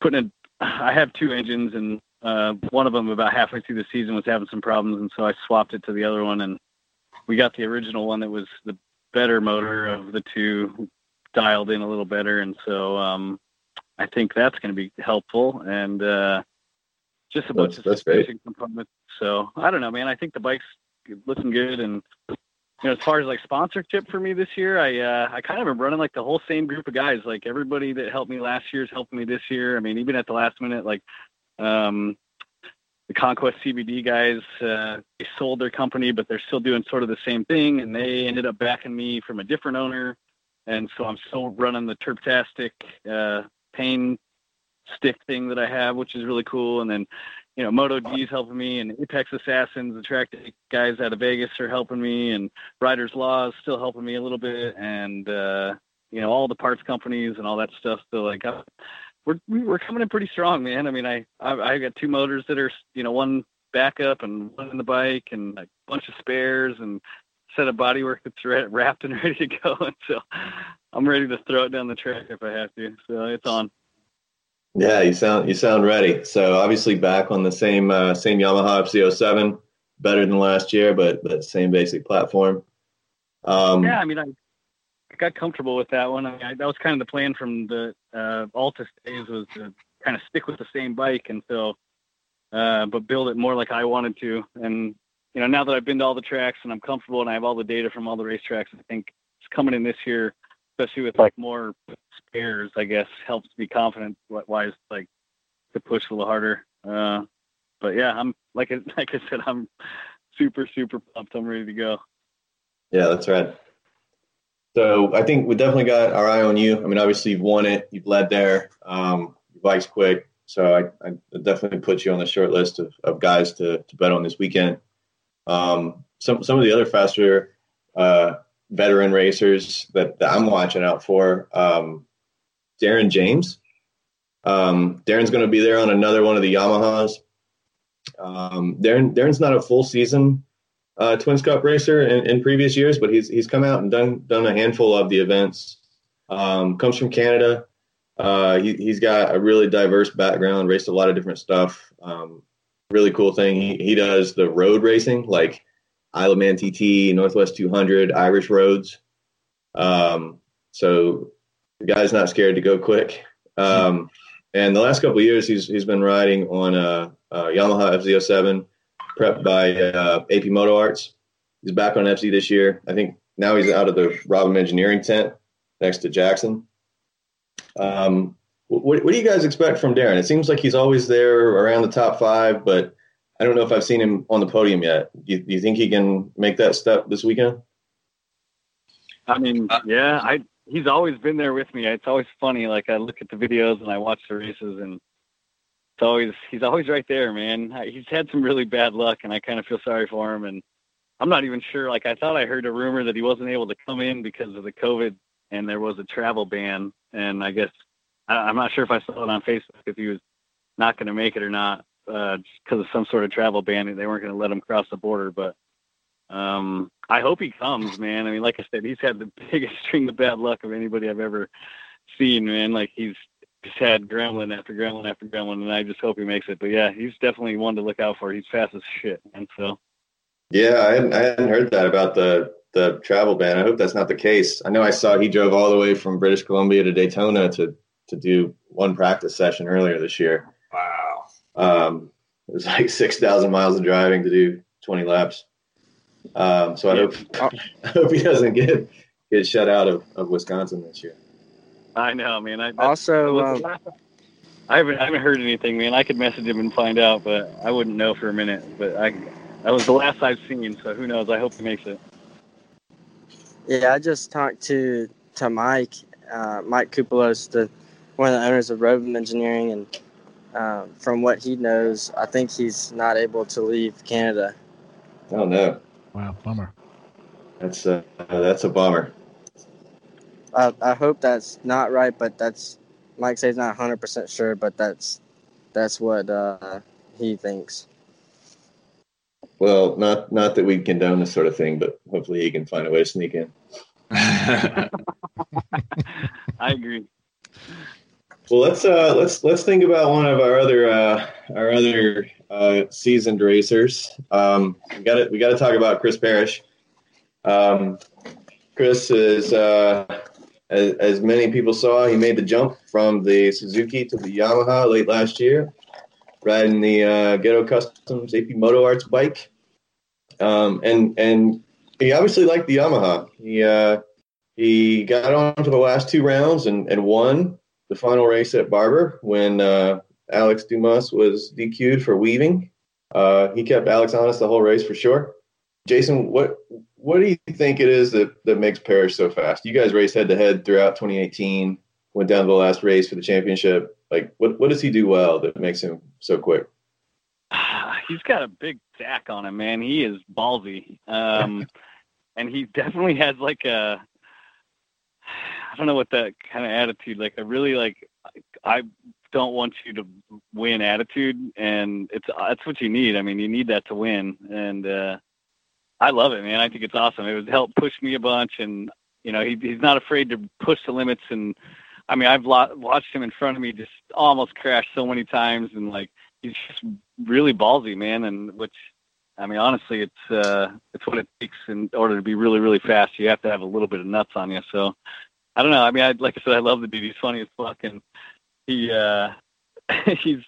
putting it. I have two engines, and uh, one of them about halfway through the season was having some problems, and so I swapped it to the other one, and we got the original one that was the better motor of the two dialed in a little better, and so um, I think that's going to be helpful. And uh, just a bunch that's, of suspension components. So I don't know, man. I think the bike's looking good, and you know, as far as like sponsorship for me this year, I uh, I kind of am running like the whole same group of guys. Like everybody that helped me last year is helping me this year. I mean, even at the last minute, like um, the Conquest CBD guys, uh, they sold their company, but they're still doing sort of the same thing, and they ended up backing me from a different owner, and so I'm still running the Turptastic uh, pain stick thing that I have, which is really cool. And then, you know, Moto D is helping me, and Apex Assassins, the track guys out of Vegas are helping me, and Riders Law is still helping me a little bit, and uh, you know, all the parts companies and all that stuff. So like, I, we're we're coming in pretty strong, man. I mean, I I, I got two motors that are, you know, one backup and one in the bike, and a bunch of spares and set of bodywork that's wrapped and ready to go. And so I'm ready to throw it down the track if I have to. So it's on. Yeah, you sound you sound ready. So obviously back on the same uh, same Yamaha FZ07, better than last year, but but same basic platform. Um, yeah, I mean, I, got comfortable with that one. I mean, I, that was kind of the plan from the uh, Altus days was to kind of stick with the same bike until, uh, but build it more like I wanted to. And you know, now that I've been to all the tracks and I'm comfortable and I have all the data from all the racetracks, I think it's coming in this year especially with like more spares, I guess helps be confident wise, like to push a little harder. Uh, but yeah, I'm like I, like I said, I'm super super pumped. I'm ready to go. Yeah, that's right. So I think we definitely got our eye on you. I mean, obviously you've won it, you've led there, um, your bike's quick. So I, I, definitely put you on the short list of, of guys to, to bet on this weekend. Um, some some of the other faster uh, veteran racers that, that I'm watching out for. Um, Darren James. Um, Darren's going to be there on another one of the Yamahas. Um, Darren Darren's not a full season uh, Twins Cup racer in, in, previous years, but he's he's come out and done done a handful of the events. Um, comes from Canada. Uh, he, has got a really diverse background, raced a lot of different stuff. Um, really cool thing. He, he does the road racing, like Isle of Man TT, Northwest 200, Irish roads. Um, so the guy's not scared to go quick. Um, and the last couple years, he's he's been riding on a, a Yamaha FZ07, prepped by uh, AP Moto Arts. He's back on FZ this year. I think now he's out of the Robem Engineering tent next to Jackson. Um, what, what do you guys expect from Darren? It seems like he's always there around the top five, but I don't know if I've seen him on the podium yet. Do you, do you think he can make that step this weekend? I mean, yeah, I he's always been there with me. It's always funny. Like I look at the videos and I watch the races, and it's always he's always right there, man. He's had some really bad luck, and I kind of feel sorry for him. And I'm not even sure. Like I thought I heard a rumor that he wasn't able to come in because of the COVID, and there was a travel ban. And I guess I, I'm not sure if I saw it on Facebook if he was not going to make it or not uh, because of some sort of travel ban. They weren't going to let him cross the border, but um, I hope he comes, man. I mean, like I said, he's had the biggest string of bad luck of anybody I've ever seen, man. Like he's just had gremlin after gremlin after gremlin, and I just hope he makes it. But yeah, he's definitely one to look out for. He's fast as shit, and so. Yeah, I hadn't, I hadn't heard that about the the travel ban. I hope that's not the case. I know I saw he drove all the way from British Columbia to Daytona to to do one practice session earlier this year. Wow. Um, it was like six thousand miles of driving to do twenty laps. Um, so I hope I hope he doesn't get get shut out of, of Wisconsin this year. I know, man. I, Also, um, I haven't I haven't heard anything, man. I could message him and find out, but I wouldn't know for a minute. But I that was the last I've seen, so who knows? I hope he makes it. Yeah, I just talked to to Mike, uh, Mike Kupelos, the one of the owners of Robem Engineering, and um, from what he knows, I think he's not able to leave Canada. Oh no, Wow, bummer. that's uh, that's a bummer. I, I hope that's not right, but that's Mike says not 100 percent sure, but that's that's what uh, he thinks. Well, not not that we condone this sort of thing, but hopefully he can find a way to sneak in. I agree. Well, let's uh, let's let's think about one of our other uh, our other uh, seasoned racers. Um, we got to we got to talk about Chris Parrish. Um, Chris is, uh, as, as many people saw, he made the jump from the Suzuki to the Yamaha late last year, riding the uh, Ghetto Customs AP Moto Arts bike, um, and and he obviously liked the Yamaha. He uh, he got on for the last two rounds and, and won the final race at Barber when uh, Alex Dumas was DQ'd for weaving. Uh, he kept Alex honest the whole race for sure. Jason, what what do you think it is that, that makes Parrish so fast? You guys raced head to head throughout 2018, went down to the last race for the championship. Like, what, what does he do well that makes him so quick? He's got a big sack on him, man. He is ballsy. Um, and he definitely has like a don't know what that kind of attitude, like I really like I don't want you to win attitude, and it's that's what you need. I mean, you need that to win, and uh, I love it, man. I think it's awesome. It would help push me a bunch, and you know, he, he's not afraid to push the limits. And I mean, I've lo- watched him in front of me just almost crash so many times, and like he's just really ballsy, man. And which I mean, honestly, it's uh, it's what it takes in order to be really, really fast. You have to have a little bit of nuts on you. So I don't know. I mean, I, like I said, I love the dude. He's funny as fuck, and he uh, he's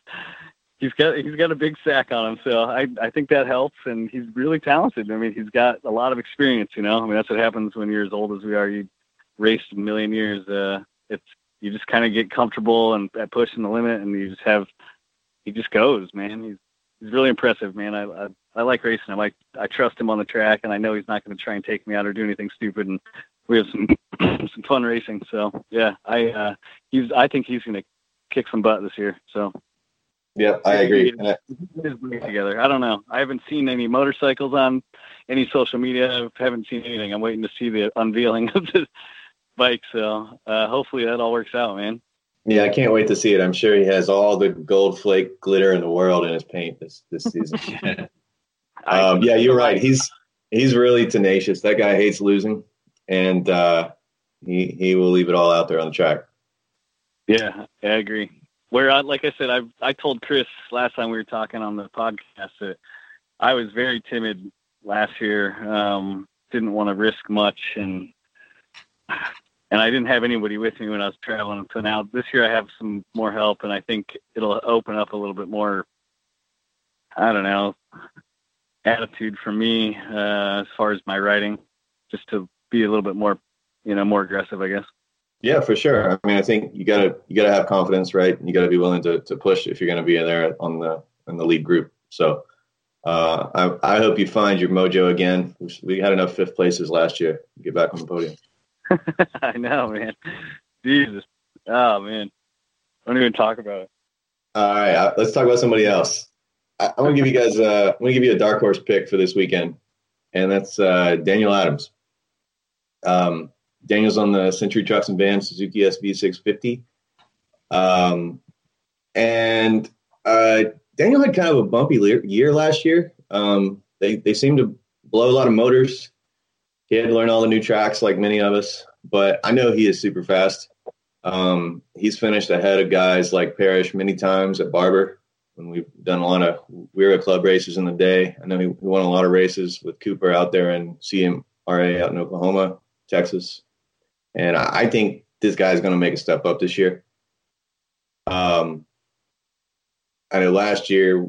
he's got he's got a big sack on him. So I I think that helps, and he's really talented. I mean, he's got a lot of experience. You know, I mean, that's what happens when you're as old as we are. You raced a million years. Uh, it's you just kind of get comfortable and at pushing the limit, and you just have he just goes, man. He's he's really impressive, man. I, I I like racing him. I I trust him on the track, and I know he's not going to try and take me out or do anything stupid. And we have some some fun racing. So yeah, I uh, he's I think he's going to kick some butt this year. So Yeah, I agree. I- together. I don't know. I haven't seen any motorcycles on any social media. I haven't seen anything. I'm waiting to see the unveiling of the bike. So uh, hopefully that all works out, man. Yeah, I can't wait to see it. I'm sure he has all the gold flake glitter in the world in his paint this this season. um, yeah, you're right. He's he's really tenacious. That guy hates losing, and uh, he he will leave it all out there on the track. Yeah, I agree. Where I, like I said, I I told Chris last time we were talking on the podcast that I was very timid last year. Um, didn't want to risk much, and and I didn't have anybody with me when I was traveling. So now this year I have some more help, and I think it'll open up a little bit more. I don't know attitude for me uh, as far as my writing, just to be a little bit more, you know, more aggressive, I guess. Yeah, for sure. I mean, I think you gotta you gotta have confidence, right? You gotta be willing to, to push if you're gonna be in there on the in the lead group. So uh, I, I hope you find your mojo again. We had enough fifth places last year. Get back on the podium. I know, man. Jesus. Oh man. I don't even talk about it. All right, uh, let's talk about somebody else. I, am gonna give you guys. Uh, I'm gonna give you a dark horse pick for this weekend, and that's uh, Daniel Adams. Um, Daniel's on the Century Trucks and Vans Suzuki SV650, um, and uh, Daniel had kind of a bumpy year last year. Um, they they seemed to blow a lot of motors. He had to learn all the new tracks, like many of us. But I know he is super fast. Um, he's finished ahead of guys like Parrish many times at Barber when we've done a lot of we were at club races in the day. I know he, he won a lot of races with Cooper out there and CMRA out in Oklahoma, Texas, and I, think this guy's going to make a step up this year. Um, I know last year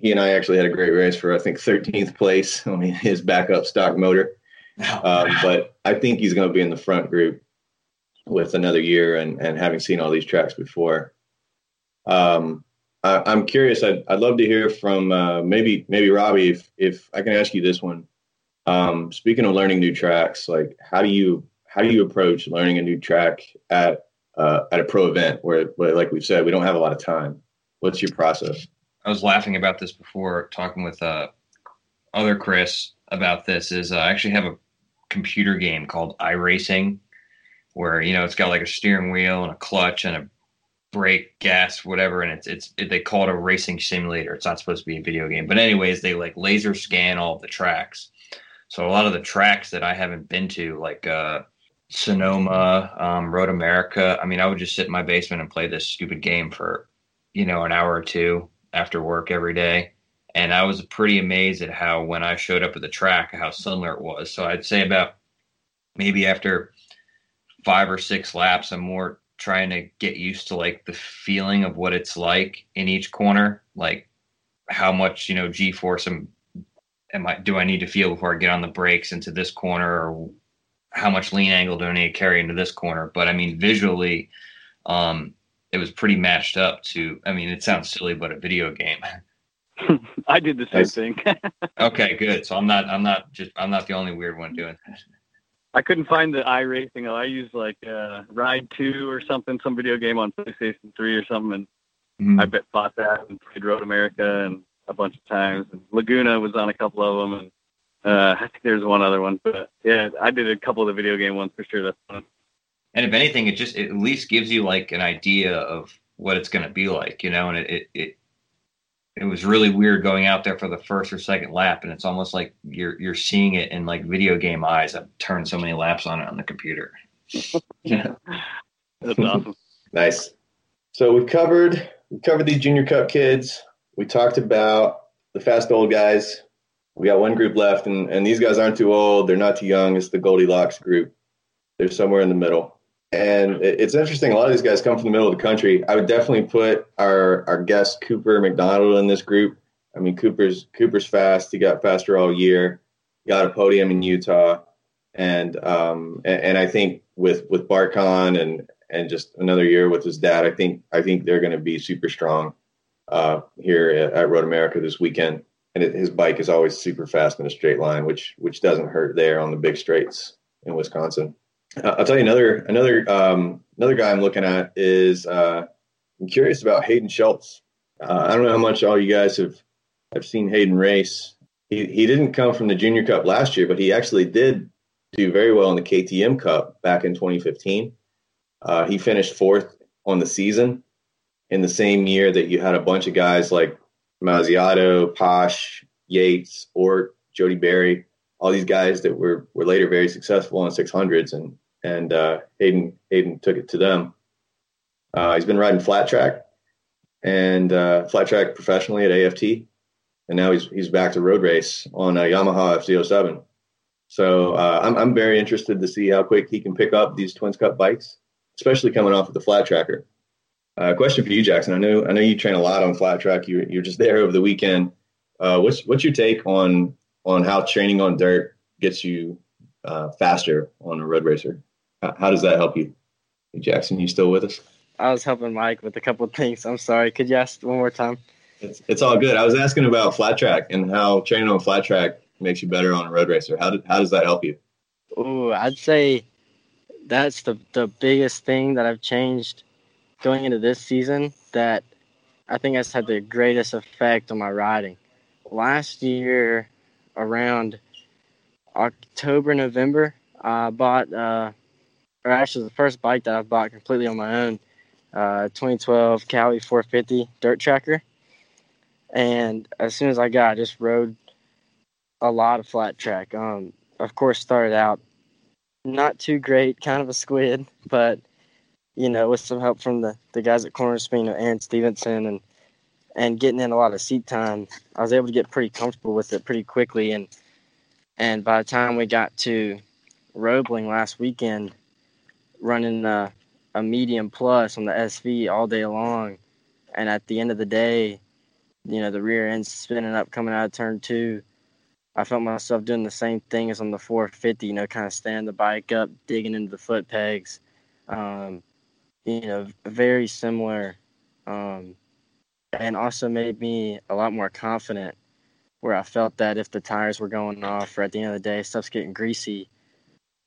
he and I actually had a great race for I think 13th place on his backup stock motor. Um, but I think he's going to be in the front group with another year and, and having seen all these tracks before. Um, I, am curious. I'd, I'd love to hear from uh, maybe maybe Robbie if if I can ask you this one. Um, speaking of learning new tracks, like how do you how do you approach learning a new track at uh, at a pro event where, where, like we've said, we don't have a lot of time? What's your process? I was laughing about this before talking with uh, other Chris about this. Is uh, I actually have a computer game called iRacing where you know it's got like a steering wheel and a clutch and a brake, gas, whatever, and it's it's it, they call it a racing simulator. It's not supposed to be a video game, but anyways, they like laser scan all the tracks. So a lot of the tracks that I haven't been to, like uh, Sonoma, um, Road America. I mean, I would just sit in my basement and play this stupid game for you know an hour or two after work every day. And I was pretty amazed at how when I showed up at the track, how similar it was. So I'd say about maybe after five or six laps, I'm more trying to get used to like the feeling of what it's like in each corner, like how much you know G force am am I do I need to feel before I get on the brakes into this corner, or how much lean angle do I need to carry into this corner? But I mean, visually, um, it was pretty matched up to. I mean, it sounds silly, but a video game. I did the same thing. okay, good. So I'm not. I'm not just. I'm not the only weird one doing that. I couldn't find the i iRacing. I used like uh, Ride Two or something, some video game on PlayStation Three or something, and mm-hmm. I bet bought that and played Road America and a bunch of times. And Laguna was on a couple of them, and uh, I think there's one other one. But yeah, I did a couple of the video game ones for sure. That's fun. And if anything, it just it at least gives you like an idea of what it's going to be like, you know. And it, it, it it was really weird going out there for the first or second lap, and it's almost like you're you're seeing it in like video game eyes. I've turned so many laps on it on the computer. yeah, that's awesome. nice. So we've covered we covered these junior cup kids. We talked about the fast old guys. We got one group left, and, and these guys aren't too old. They're not too young. It's the Goldilocks group. They're somewhere in the middle. And it's interesting. A lot of these guys come from the middle of the country. I would definitely put our our guest Cooper McDonald in this group. I mean, Cooper's Cooper's fast. He got faster all year. Got a podium in Utah, and um, and, and I think with with BartCon and and just another year with his dad, I think I think they're going to be super strong uh, here at, at Road America this weekend. And it, his bike is always super fast in a straight line, which which doesn't hurt there on the big straights in Wisconsin. I'll tell you another another um, another guy I'm looking at is uh, I'm curious about Hayden Schultz. Uh, I don't know how much all you guys have have seen Hayden race. He he didn't come from the Junior Cup last year, but he actually did do very well in the KTM Cup back in 2015. Uh, he finished fourth on the season in the same year that you had a bunch of guys like Mazziotto, Posh, Yates, Ortt, Jody Barry, all these guys that were were later very successful on 600s, and and uh, Hayden Hayden took it to them. Uh, he's been riding flat track and uh, flat track professionally at AFT, and now he's he's back to road race on a Yamaha FZ07. So uh, I'm I'm very interested to see how quick he can pick up these Twins Cup bikes, especially coming off of the flat tracker. Uh, question for you, Jackson. I know I know you train a lot on flat track. You're you're just there over the weekend. Uh, what's what's your take on on how training on dirt gets you uh, faster on a road racer? How, how, does that help you? Hey, Jackson, you still with us? I was helping Mike with a couple of things. I'm sorry. Could you ask one more time? It's, it's all good. I was asking about flat track and how training on flat track makes you better on a road racer. How did, how does that help you? Ooh, I'd say that's the the biggest thing that I've changed going into this season. That I think has had the greatest effect on my riding. Last year, around October, November, I bought, uh, or actually the first bike that I've bought completely on my own, uh, 2012 Cali 450 dirt tracker. And as soon as I got, I just rode a lot of flat track. Um, of course, started out not too great, kind of a squid, but you know, with some help from the, the guys at Corner Spin, Aaron Stevenson, and and getting in a lot of seat time, I was able to get pretty comfortable with it pretty quickly. And and by the time we got to Roebling last weekend, running a, a medium plus on the SV all day long, and at the end of the day, you know, the rear end spinning up coming out of turn two. I felt myself doing the same thing as on the 450, you know, kind of standing the bike up, digging into the foot pegs. Um, you know, very similar. Um, and also made me a lot more confident where I felt that if the tires were going off or at the end of the day stuff's getting greasy,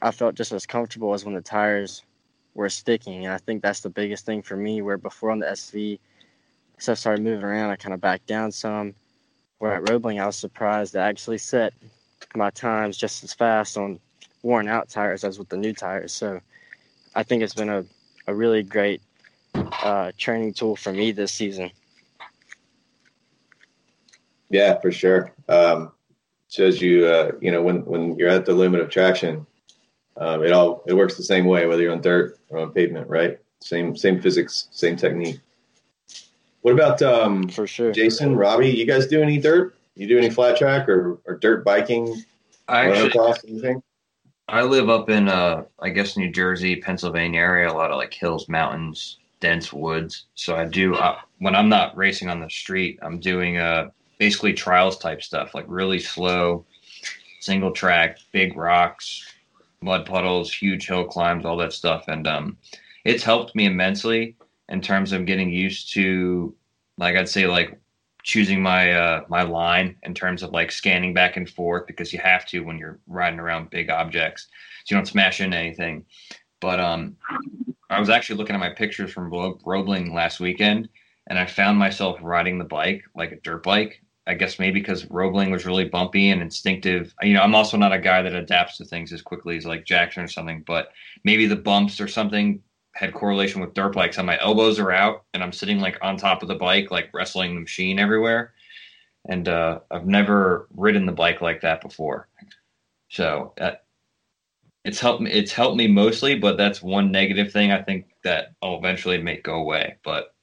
I felt just as comfortable as when the tires were sticking. And I think that's the biggest thing for me where before on the SV stuff started moving around, I kind of backed down some. Where at Roebling, I was surprised to actually set my times just as fast on worn out tires as with the new tires. So I think it's been a, a really great uh, training tool for me this season. Yeah, for sure. Um, shows you, uh, you know, when when you're at the limit of traction, um, it all it works the same way, whether you're on dirt or on pavement, right? Same same physics, same technique. What about um, for sure, Jason, Robbie? You guys do any dirt? You do any flat track or, or dirt biking? I actually, anything? I live up in uh, I guess New Jersey, Pennsylvania area. A lot of like hills, mountains, dense woods. So I do uh, when I'm not racing on the street, I'm doing uh basically trials type stuff, like really slow, single track, big rocks, mud puddles, huge hill climbs, all that stuff. And um, it's helped me immensely in terms of getting used to, like I'd say, like choosing my uh, my line in terms of like scanning back and forth because you have to when you're riding around big objects, so you don't smash into anything. But um, I was actually looking at my pictures from Roebling last weekend, and I found myself riding the bike like a dirt bike I guess maybe because Roebling was really bumpy and instinctive. You know, I'm also not a guy that adapts to things as quickly as like Jackson or something, but maybe the bumps or something had correlation with dirt bikes. And my elbows are out and I'm sitting like on top of the bike, like wrestling the machine everywhere. And uh, I've never ridden the bike like that before. So uh, it's helped me. It's helped me mostly, but that's one negative thing I think that I'll eventually make go away. But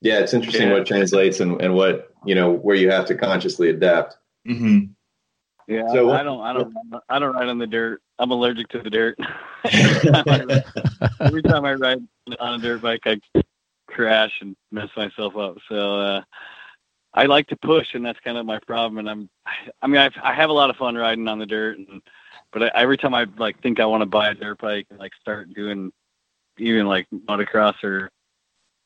yeah, it's interesting yeah. what translates and, and what you know where you have to consciously adapt. Mm-hmm. Yeah, so, I don't, I don't, I don't ride on the dirt. I'm allergic to the dirt. Every time I ride on a dirt bike, I crash and mess myself up. So uh, I like to push, and that's kind of my problem. And I'm, I mean, I've, I have a lot of fun riding on the dirt, and but I, every time I like think I want to buy a dirt bike and like start doing even like motocross or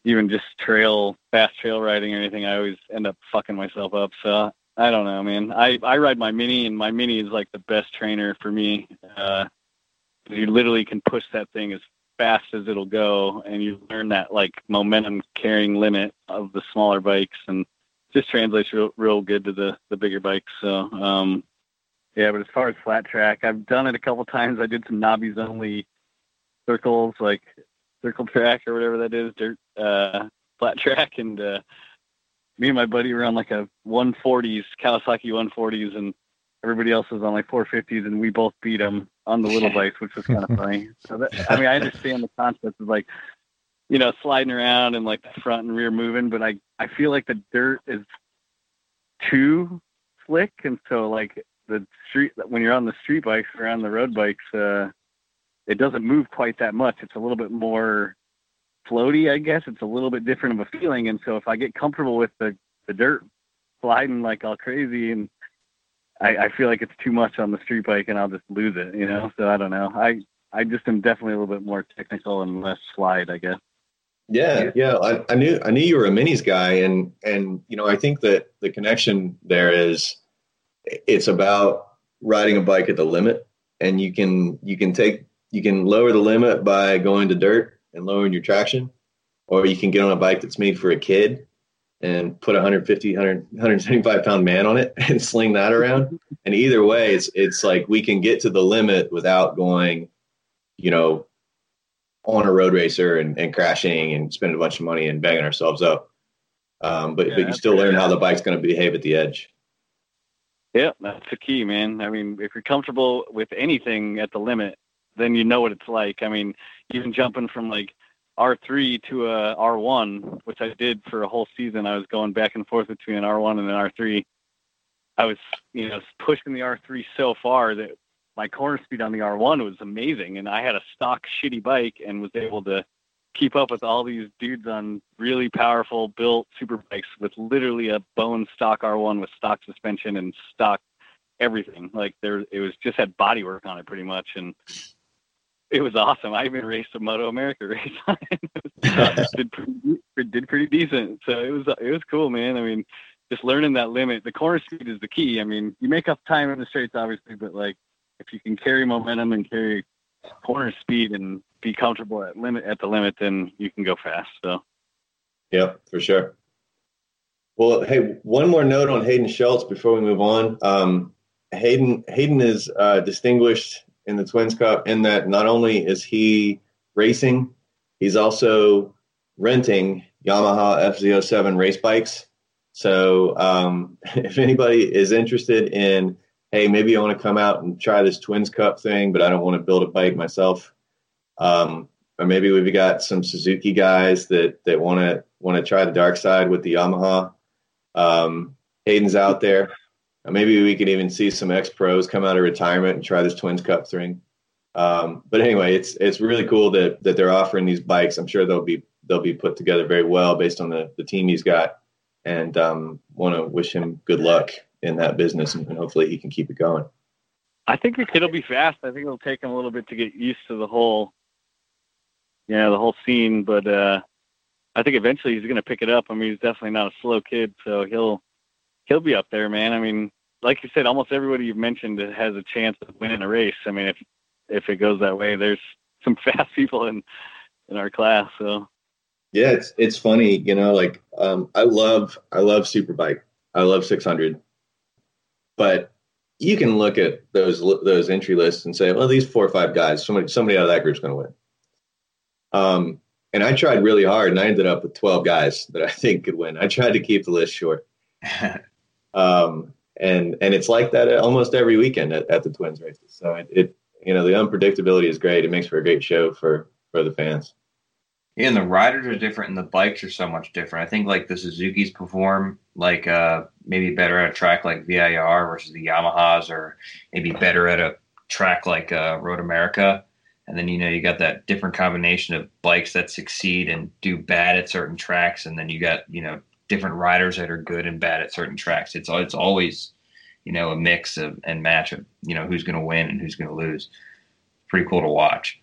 even just trail fast trail riding or anything, I always end up fucking myself up. So I don't know, man. I I ride my mini, and my mini is like the best trainer for me. Uh, you literally can push that thing as fast as it'll go, and you learn that like momentum carrying limit of the smaller bikes, and just translates real real good to the the bigger bikes. So um, yeah, but as far as flat track, I've done it a couple times. I did some knobbies only circles, like circle track or whatever that is, dirt uh, flat track, and uh, me and my buddy were on like a 140s Kawasaki 140s, and everybody else was on like 450s, and we both beat them on the little bikes, which was kind of funny. So that, I mean, I understand the concept of like you know sliding around and like the front and rear moving, but I I feel like the dirt is too slick, and so like the street when you're on the street bikes or on the road bikes. uh it doesn't move quite that much. It's a little bit more floaty, I guess. It's a little bit different of a feeling. And so if I get comfortable with the, the dirt sliding like all crazy and I, I feel like it's too much on the street bike and I'll just lose it, you know? So I don't know. I, I just am definitely a little bit more technical and less slide, I guess. Yeah, yeah. I, I knew I knew you were a minis guy, and and you know I think that the connection there is it's about riding a bike at the limit, and you can you can take you can lower the limit by going to dirt and lowering your traction, or you can get on a bike that's made for a kid and put a 150 100, 175 pound man on it and sling that around. And either way it's it's like we can get to the limit without going you know on a road racer and, and crashing and spending a bunch of money and banging ourselves up. Um, but Yeah, but you still learn how the bike's going to behave at the edge. Yeah, that's the key, man. I mean, if you're comfortable with anything at the limit, then you know what it's like. I mean, even jumping from like R3 to a R1, which I did for a whole season, I was going back and forth between an R1 and an R3. I was, you know, pushing the R3 so far that my corner speed on the R1 was amazing, and I had a stock shitty bike and was able to keep up with all these dudes on really powerful built super bikes with literally a bone stock R1 with stock suspension and stock everything. Like there, it was just had body work on it pretty much, and it was awesome. I even raced a MotoAmerica race on it. Did pretty, did pretty decent. So it was it was cool, man. I mean, just learning that limit. The corner speed is the key. I mean, you make up time in the straights, obviously, but like if you can carry momentum and carry corner speed and be comfortable at limit at the limit, then you can go fast. So yeah, for sure. Well, hey, one more note on Hayden Schultz before we move on. Um, Hayden Hayden is uh, distinguished in the Twins Cup in that not only is he racing, he's also renting Yamaha FZ07 race bikes. So um, if anybody is interested in, hey, maybe I want to come out and try this Twins Cup thing, but I don't want to build a bike myself. Um, or maybe we've got some Suzuki guys that that want to want to try the dark side with the Yamaha. Um, Hayden's out there. Maybe we could even see some ex pros come out of retirement and try this Twins Cup thing. Um, but anyway, it's it's really cool that that they're offering these bikes. I'm sure they'll be they'll be put together very well based on the the team he's got, and um, want to wish him good luck in that business, and, hopefully he can keep it going. I think the kid will be fast. I think it'll take him a little bit to get used to the whole, yeah, the whole scene. But uh, I think eventually he's going to pick it up. I mean, he's definitely not a slow kid, so he'll he'll be up there, man. I mean, like you said, almost everybody you've mentioned has a chance of winning a race. I mean, if if it goes that way, there's some fast people in in our class. So Yeah, it's it's funny, you know, like um, I love I love Superbike. I love 600. But you can look at those those entry lists and say, well, these four or five guys, somebody somebody out of that group's going to win. Um, and I tried really hard, and I ended up with 12 guys that I think could win. I tried to keep the list short, um, and and it's like that almost every weekend at, at the Twins races. So it, it you know the unpredictability is great. It makes for a great show for for the fans. Yeah, and the riders are different and the bikes are so much different. I think like the Suzuki's perform like uh maybe better at a track like VIR versus the Yamahas or maybe better at a track like uh Road America. And then you know you got that different combination of bikes that succeed and do bad at certain tracks and then you got, you know, different riders that are good and bad at certain tracks. It's it's always, you know, a mix of and match of, you know, who's going to win and who's going to lose. Pretty cool to watch.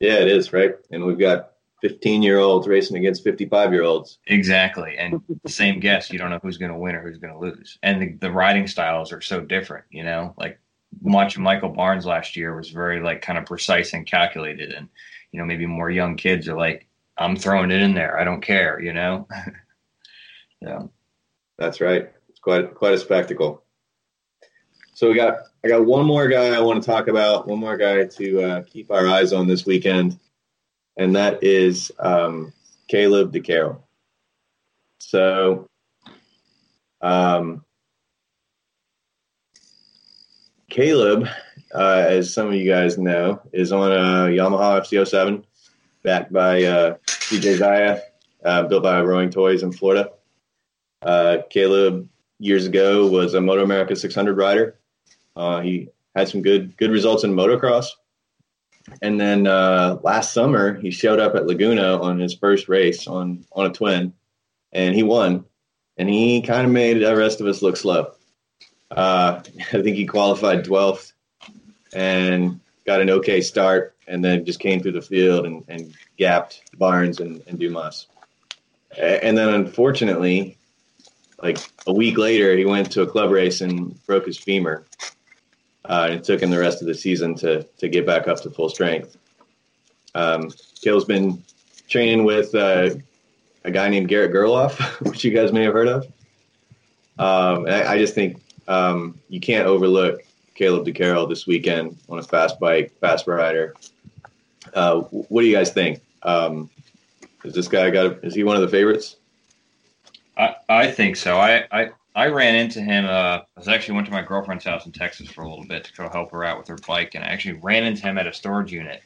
Yeah, it is right, and we've got 15 year olds racing against 55 year olds. Exactly. And the same guess, you don't know who's going to win or who's going to lose. And the, the riding styles are so different, you know, like watching Michael Barnes last year was very like kind of precise and calculated. And, you know, maybe more young kids are like, I'm throwing it in there. I don't care, you know? yeah. That's right. It's quite quite a spectacle. So we got I got one more guy I want to talk about, one more guy to uh, keep our eyes on this weekend, and that is um, Caleb De Keller. So, um, Caleb, uh, as some of you guys know, is on a Yamaha FZ07 backed by uh, CJ Zaya, uh, built by Roaring Toyz in Florida. Uh, Caleb years ago was a MotoAmerica 600 rider. Uh, he had some good good results in motocross, and then uh, last summer he showed up at Laguna on his first race on on a twin, and he won. And he kind of made the rest of us look slow. Uh, I think he qualified 12th, and got an okay start, and then just came through the field and, and gapped Barnes and, and Dumas. And then unfortunately, like a week later, he went to a club race and broke his femur. Uh, and it took him the rest of the season to to get back up to full strength. Um, Kale's been training with uh, a guy named Garrett Gerloff, which you guys may have heard of. Um, I, I, just think um, you can't overlook Caleb De Keller this weekend on a fast bike, fast rider. Uh, what do you guys think? Um, is this guy got? A, is he one of the favorites? I, I think so. I, I I ran into him. Uh, I actually went to my girlfriend's house in Texas for a little bit to go help her out with her bike, and I actually ran into him at a storage unit,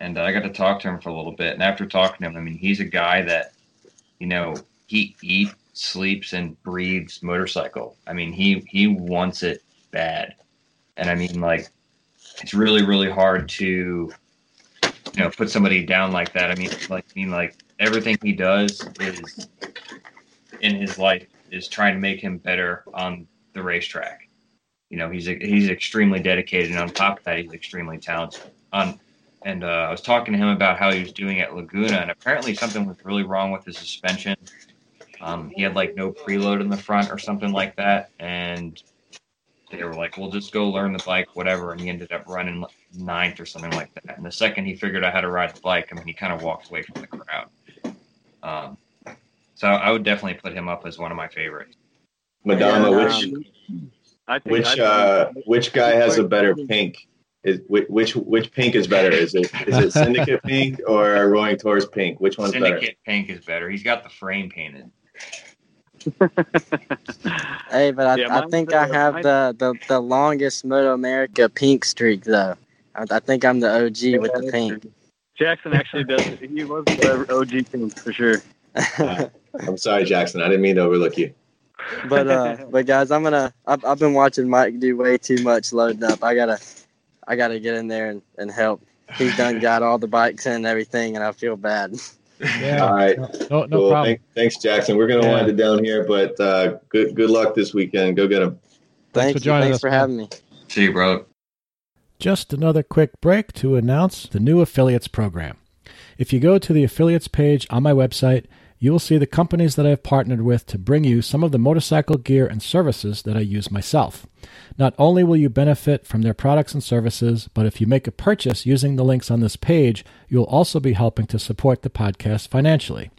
and uh, I got to talk to him for a little bit. And after talking to him, I mean, he's a guy that, you know, he eats, sleeps, and breathes motorcycle. I mean, he he wants it bad, and I mean, like, it's really really hard to, you know, put somebody down like that. I mean, like, I mean, like everything he does is in his life is trying to make him better on the racetrack. You know, he's he's extremely dedicated, and on top of that, he's extremely talented. On and uh, I was talking to him about how he was doing at Laguna, and apparently something was really wrong with his suspension. Um, he had like no preload in the front or something like that, and they were like, "Well, just go learn the bike, whatever." And he ended up running ninth or something like that. And the second he figured out how to ride the bike, I mean, he kind of walked away from the crowd. Um, so I would definitely put him up as one of my favorites. Madama, which um, which uh, which guy has a better pink? Is which which pink is better? Is it is it Syndicate pink or Roaring Toyz pink? Which one's Syndicate better? pink is better. He's got the frame painted. hey, but I, yeah, I think I have the, the, the longest MotoAmerica pink streak though. I, I think I'm the OG yeah, with the pink. Jackson actually does. He was the OG pink for sure. I'm sorry, Jackson. I didn't mean to overlook you. But uh, but guys, I'm gonna. I've, I've been watching Mike do way too much loading up. I gotta, I gotta get in there and, and help. He's done got all the bikes and everything, and I feel bad. Yeah. All right. No, no cool. problem. Thank, thanks, Jackson. We're gonna yeah. wind it down here, but uh, good good luck this weekend. Go get him. Thanks, Thanks for joining Thanks us. for having me. See you, bro. Just another quick break to announce the new affiliates program. If you go to the affiliates page on my website, you will see the companies that I have partnered with to bring you some of the motorcycle gear and services that I use myself. Not only will you benefit from their products and services, but if you make a purchase using the links on this page, you'll also be helping to support the podcast financially.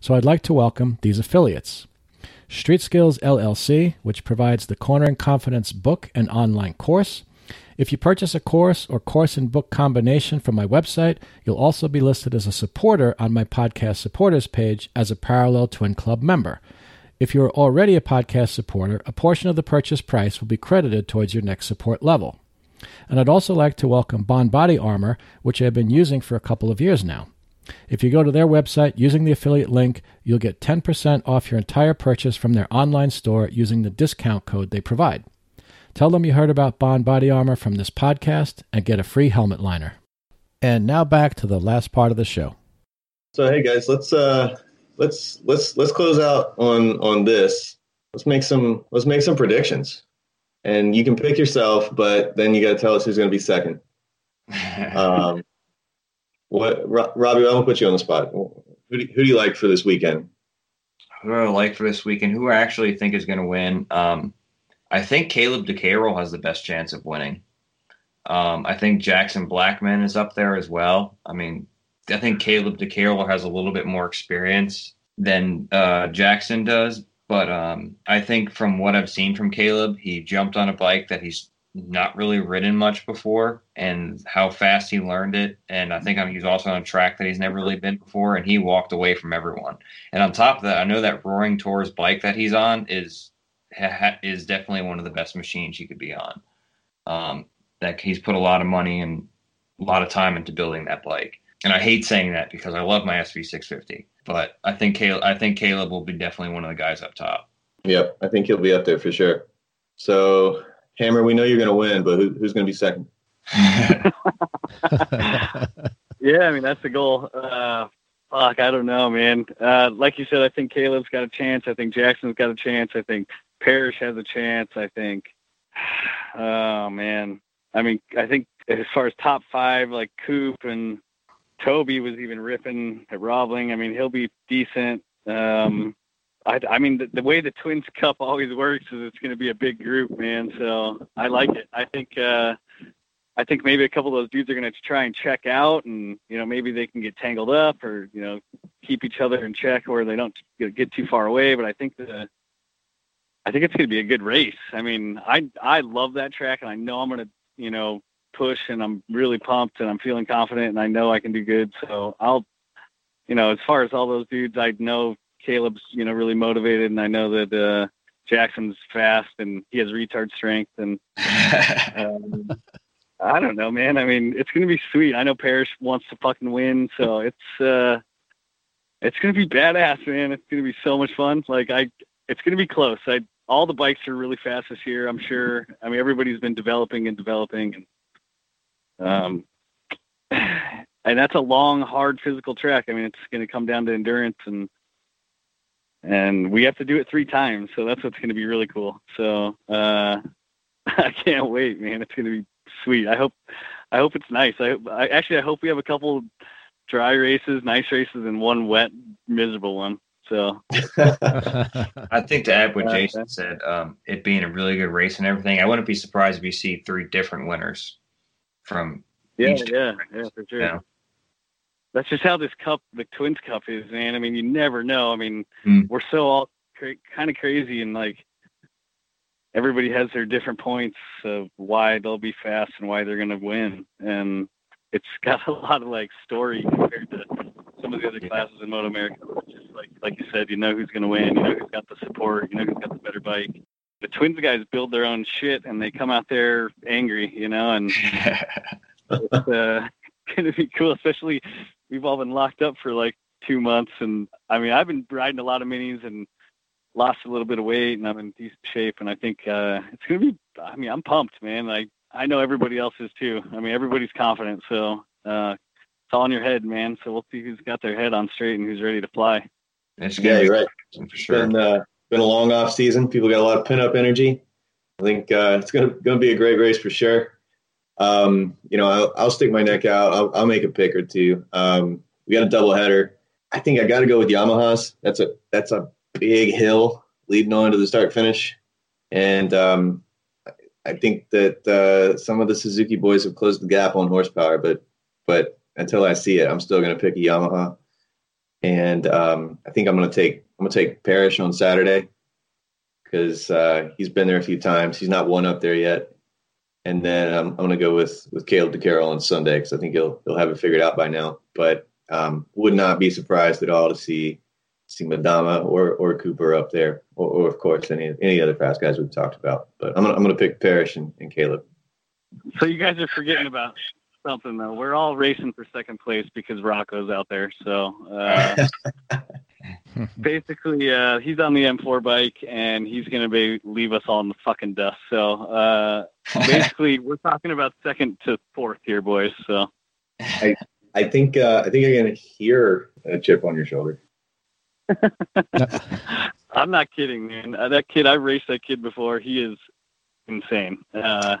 So I'd like to welcome these affiliates. Street Skills LLC, which provides the Cornering Confidence book and online course. If you purchase a course or course and book combination from my website, you'll also be listed as a supporter on my podcast supporters page as a Parallel Twin Club member. If you're already a podcast supporter, a portion of the purchase price will be credited towards your next support level. And I'd also like to welcome Bond Body Armor, which I've been using for a couple of years now. If you go to their website using the affiliate link, you'll get 10% off your entire purchase from their online store using the discount code they provide. Tell them you heard about Bond Body Armor from this podcast and get a free helmet liner. And now back to the last part of the show. So hey guys, let's uh let's let's let's close out on on this. Let's make some let's make some predictions. And you can pick yourself, but then you got to tell us who's going to be second. um, what Robbie? I'm gonna put you on the spot. Who do, who do you like for this weekend? Who do I like for this weekend? Who I actually think is going to win? Um, I think Caleb De Keller has the best chance of winning. Um, I think Jackson Blackmon is up there as well. I mean, I think Caleb De Keller has a little bit more experience than uh, Jackson does, but um, I think from what I've seen from Caleb, he jumped on a bike that he's not really ridden much before, and how fast he learned it. And I think he's also on a track that he's never really been before, and he walked away from everyone. And on top of that, I know that Roaring Toyz bike that he's on is ha- is definitely one of the best machines you could be on. Um, that he's put a lot of money and a lot of time into building that bike. And I hate saying that because I love my SV650, but I think Caleb, I think Caleb will be definitely one of the guys up top. Yep, I think he'll be up there for sure. So, Hammer, we know you're going to win, but who, who's going to be second? yeah, I mean that's the goal. Uh, fuck, I don't know, man. Uh, like you said, I think Caleb's got a chance. I think Jackson's got a chance. I think Parrish has a chance. I think. Oh man, I mean, I think as far as top five, like Coop and Toby was even ripping at Roebling. I mean, he'll be decent. Um, I, I mean, the, the way the Twins Cup always works is it's going to be a big group, man. So I like it. I think uh, I think maybe a couple of those dudes are going to try and check out, and you know maybe they can get tangled up or you know keep each other in check where they don't get too far away. But I think the I think it's going to be a good race. I mean, I I love that track, and I know I'm going to you know push, and I'm really pumped, and I'm feeling confident, and I know I can do good. So I'll you know as far as all those dudes, I know Caleb's you know really motivated, and I know that. uh Jackson's fast and he has retard strength and um, I don't know, man. I mean, it's gonna be sweet. I know Parrish wants to fucking win, so it's uh, it's gonna be badass, man. It's gonna be so much fun. Like I, it's gonna be close. I all the bikes are really fast this year. I'm sure. I mean, everybody's been developing and developing, and um, and that's a long, hard physical track. I mean, it's gonna come down to endurance and and we have to do it three times, so that's what's gonna be really cool. So uh, I can't wait, man. It's gonna be sweet. I hope I hope it's nice. I, I actually I hope we have a couple dry races, nice races, and one wet, miserable one. So I think to add what Jason said, um, it being a really good race and everything, I wouldn't be surprised if you see three different winners from yeah, yeah, yeah, for sure. That's just how this cup, the Twins Cup, is, man. I mean, you never know. I mean, mm. we're so all cra- kind of crazy and like everybody has their different points of why they'll be fast and why they're going to win. And it's got a lot of like story compared to some of the other classes in MotoAmerica. Like like you said, you know who's going to win, you know who's got the support, you know who's got the better bike. The Twins guys build their own shit and they come out there angry, you know, and it's uh, going to be cool. Especially we've all been locked up for like two months, and I mean I've been riding a lot of minis and lost a little bit of weight and I'm in decent shape. And I think uh, it's going to be, I mean, I'm pumped, man. I, I know everybody else is too. I mean, everybody's confident. So uh, it's all in your head, man. So we'll see who's got their head on straight and who's ready to fly. It's yeah, you're right. For sure. Been, uh, been a long off season. People got a lot of pin up energy. I think uh, it's going to be a great race for sure. Um, you know, I'll, I'll, stick my neck out. I'll, I'll make a pick or two. Um, we got a double header. I think I got to go with Yamahas. That's a that's a big hill leading on to the start finish. And um, I think that uh, some of the Suzuki boys have closed the gap on horsepower, but but until I see it, I'm still going to pick a Yamaha. And um, I think I'm going to take I'm to take Parrish on Saturday because uh, he's been there a few times. He's not one up there yet. And then I'm, I'm going to go with with Caleb De Keller on Sunday because I think he'll he'll have it figured out by now. But um, would not be surprised at all to see see Madama or or Cooper up there, or, or, of course any any other fast guys we've talked about. But I'm gonna I'm gonna pick Parrish and, and Caleb. So you guys are forgetting about something though. We're all racing for second place because Rocco's out there. So uh, basically, uh, he's on the M4 bike and he's gonna be leave us all in the fucking dust. So uh, basically, we're talking about second to fourth here, boys. So I I think uh, I think I'm gonna hear a chip on your shoulder. I'm not kidding, man. Uh, that kid, I raced that kid before. He is insane. Uh,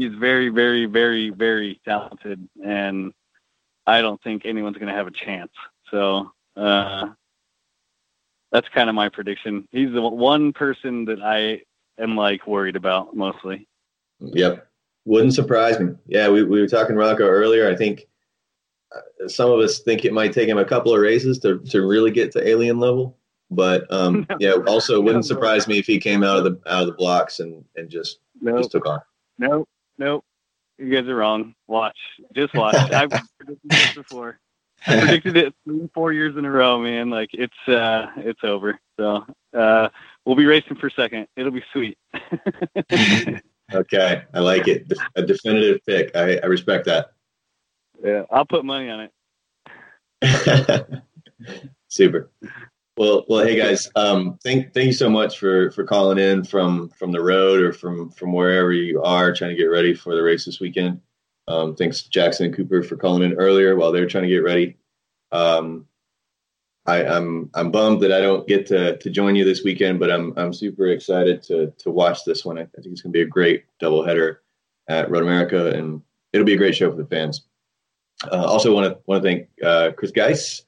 he's very, very, very, very talented, and I don't think anyone's going to have a chance. So uh, that's kind of my prediction. He's the one person that I am like worried about mostly. Yep, wouldn't surprise me. Yeah, we we were talking Rocco earlier. I think some of us think it might take him a couple of races to, to really get to alien level. But um, yeah, also wouldn't surprise me if he came out of the out of the blocks and and just nope. just took off. Nope, nope. You guys are wrong. Watch, just watch. I've predicted this before. I predicted it three, four years in a row, man. Like it's uh, it's over. So uh, we'll be racing for second. It'll be sweet. okay, I like it. A definitive pick. I, I respect that. Yeah, I'll put money on it. Super. Well, well, hey guys, um, thank thank you so much for for calling in from from the road or from from wherever you are trying to get ready for the race this weekend. Um, thanks Jackson and Cooper for calling in earlier while they're trying to get ready. Um, I, I'm I'm bummed that I don't get to to join you this weekend, but I'm I'm super excited to to watch this one. I, I think it's going to be a great doubleheader at Road America, and it'll be a great show for the fans. Uh, also, want to want to thank uh, Chris Geis,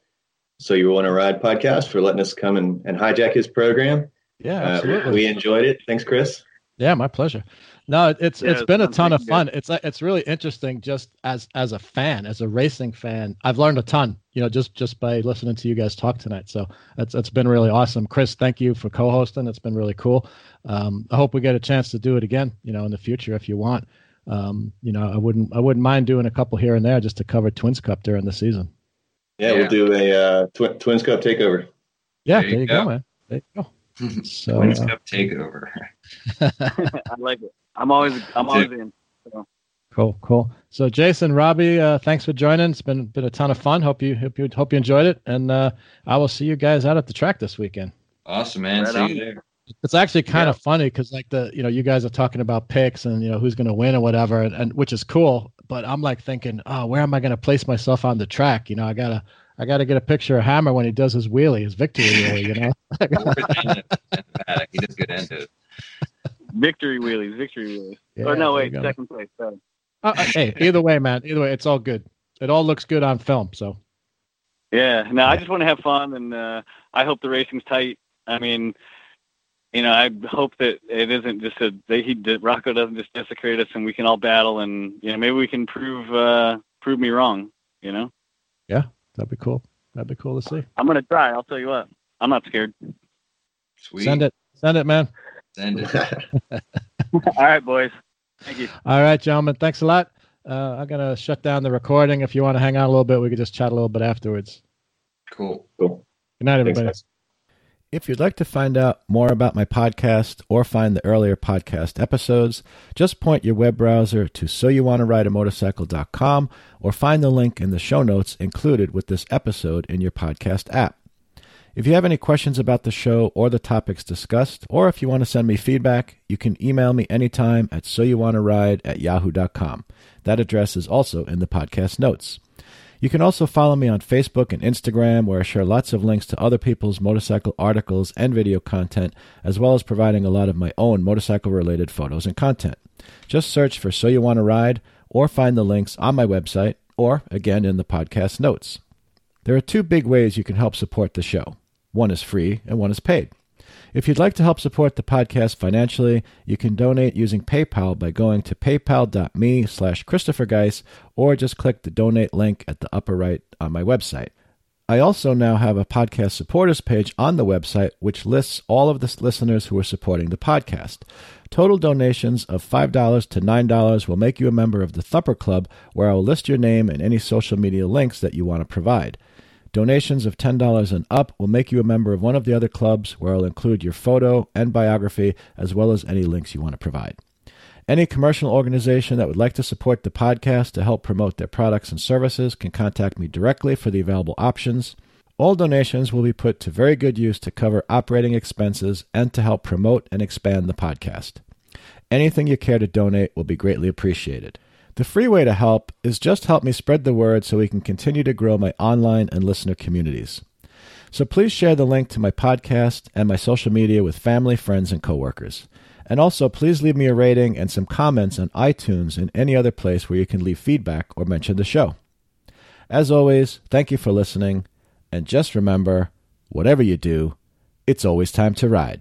so you want to ride podcast for letting us come and, and hijack his program. Yeah, Uh, we enjoyed it. Thanks, Chris. Yeah, my pleasure. No, it's Yeah, it's it been a ton of you fun. It's it's really interesting just as as a fan, as a racing fan. I've learned a ton, you know, just just by listening to you guys talk tonight. So it's it's been really awesome. Chris, thank you for co-hosting. It's been really cool. Um, I hope we get a chance to do it again, you know, in the future if you want. Um, you know, I wouldn't I wouldn't mind doing a couple here and there just to cover Twins Cup during the season. Yeah, Yeah. we'll do a uh, tw- Twins Cup takeover. Yeah, There there you you, go. go. man. There you go. So Twins uh, Cup takeover. I like it. I'm always I'm always in. Cool, cool. So, Jason, Robbie, uh, thanks for joining. It's been been a ton of fun. Hope you hope you hope you enjoyed it, and uh, I will see you guys out at the track this weekend. Awesome, man. Right See on. you there. It's actually kind Yeah. of funny because like the you know you guys are talking about picks and you know who's going to win or whatever, and, and which is cool. But I'm like thinking, oh, where am I going to place myself on the track? You know, I gotta I gotta get a picture of Hammer when he does his wheelie, his victory wheelie. You know. Or at the end end. He does good end it. Victory wheelies, victory wheelies. Yeah, or no, there wait, second place. Sorry. Uh, uh, hey, either way, man. Either way, it's all good. It all looks good on film. So Yeah, no, I just want to have fun, and uh, I hope the racing's tight. I mean, you know, I hope that it isn't just a they he that Rocco doesn't just desecrate us, and we can all battle, and you know, maybe we can prove uh, prove me wrong. You know, Yeah, that'd be cool. That'd be cool to see. I'm gonna try. I'll tell you what, I'm not scared. Sweet. Send it, send it, man. Send it. all right, boys. Thank you. All right, gentlemen. Thanks a lot. Uh, I'm gonna shut down the recording. If you want to hang out a little bit, we could just chat a little bit afterwards. Cool. cool. Good night, everybody. guys. If you'd like to find out more about my podcast or find the earlier podcast episodes, just point your web browser to soyouwanttorideamotorcycle.com or find the link in the show notes included with this episode in your podcast app. If you have any questions about the show or the topics discussed, or if you want to send me feedback, you can email me anytime at soyouwanttoride at yahoo.com. That address is also in the podcast notes. You can also follow me on Facebook and Instagram, where I share lots of links to other people's motorcycle articles and video content, as well as providing a lot of my own motorcycle related photos and content. Just search for So You Want to Ride or find the links on my website or, again, in the podcast notes. There are two big ways you can help support the show one is free and one is paid. If you'd like to help support the podcast financially, you can donate using PayPal by going to paypal.me slash Christopher Geis or just click the donate link at the upper right on my website. I also now have a podcast supporters page on the website which lists all of the listeners who are supporting the podcast. Total donations of $5 to $9 will make you a member of the Thumper Club, where I will list your name and any social media links that you want to provide. Donations of $10 and up will make you a member of one of the other clubs, where I'll include your photo and biography, as well as any links you want to provide. Any commercial organization that would like to support the podcast to help promote their products and services can contact me directly for the available options. All donations will be put to very good use to cover operating expenses and to help promote and expand the podcast. Anything you care to donate will be greatly appreciated. The free way to help is just help me spread the word so we can continue to grow my online and listener communities. So please share the link to my podcast and my social media with family, friends, and coworkers. And also, please leave me a rating and some comments on iTunes and any other place where you can leave feedback or mention the show. As always, thank you for listening, and just remember whatever you do, it's always time to ride.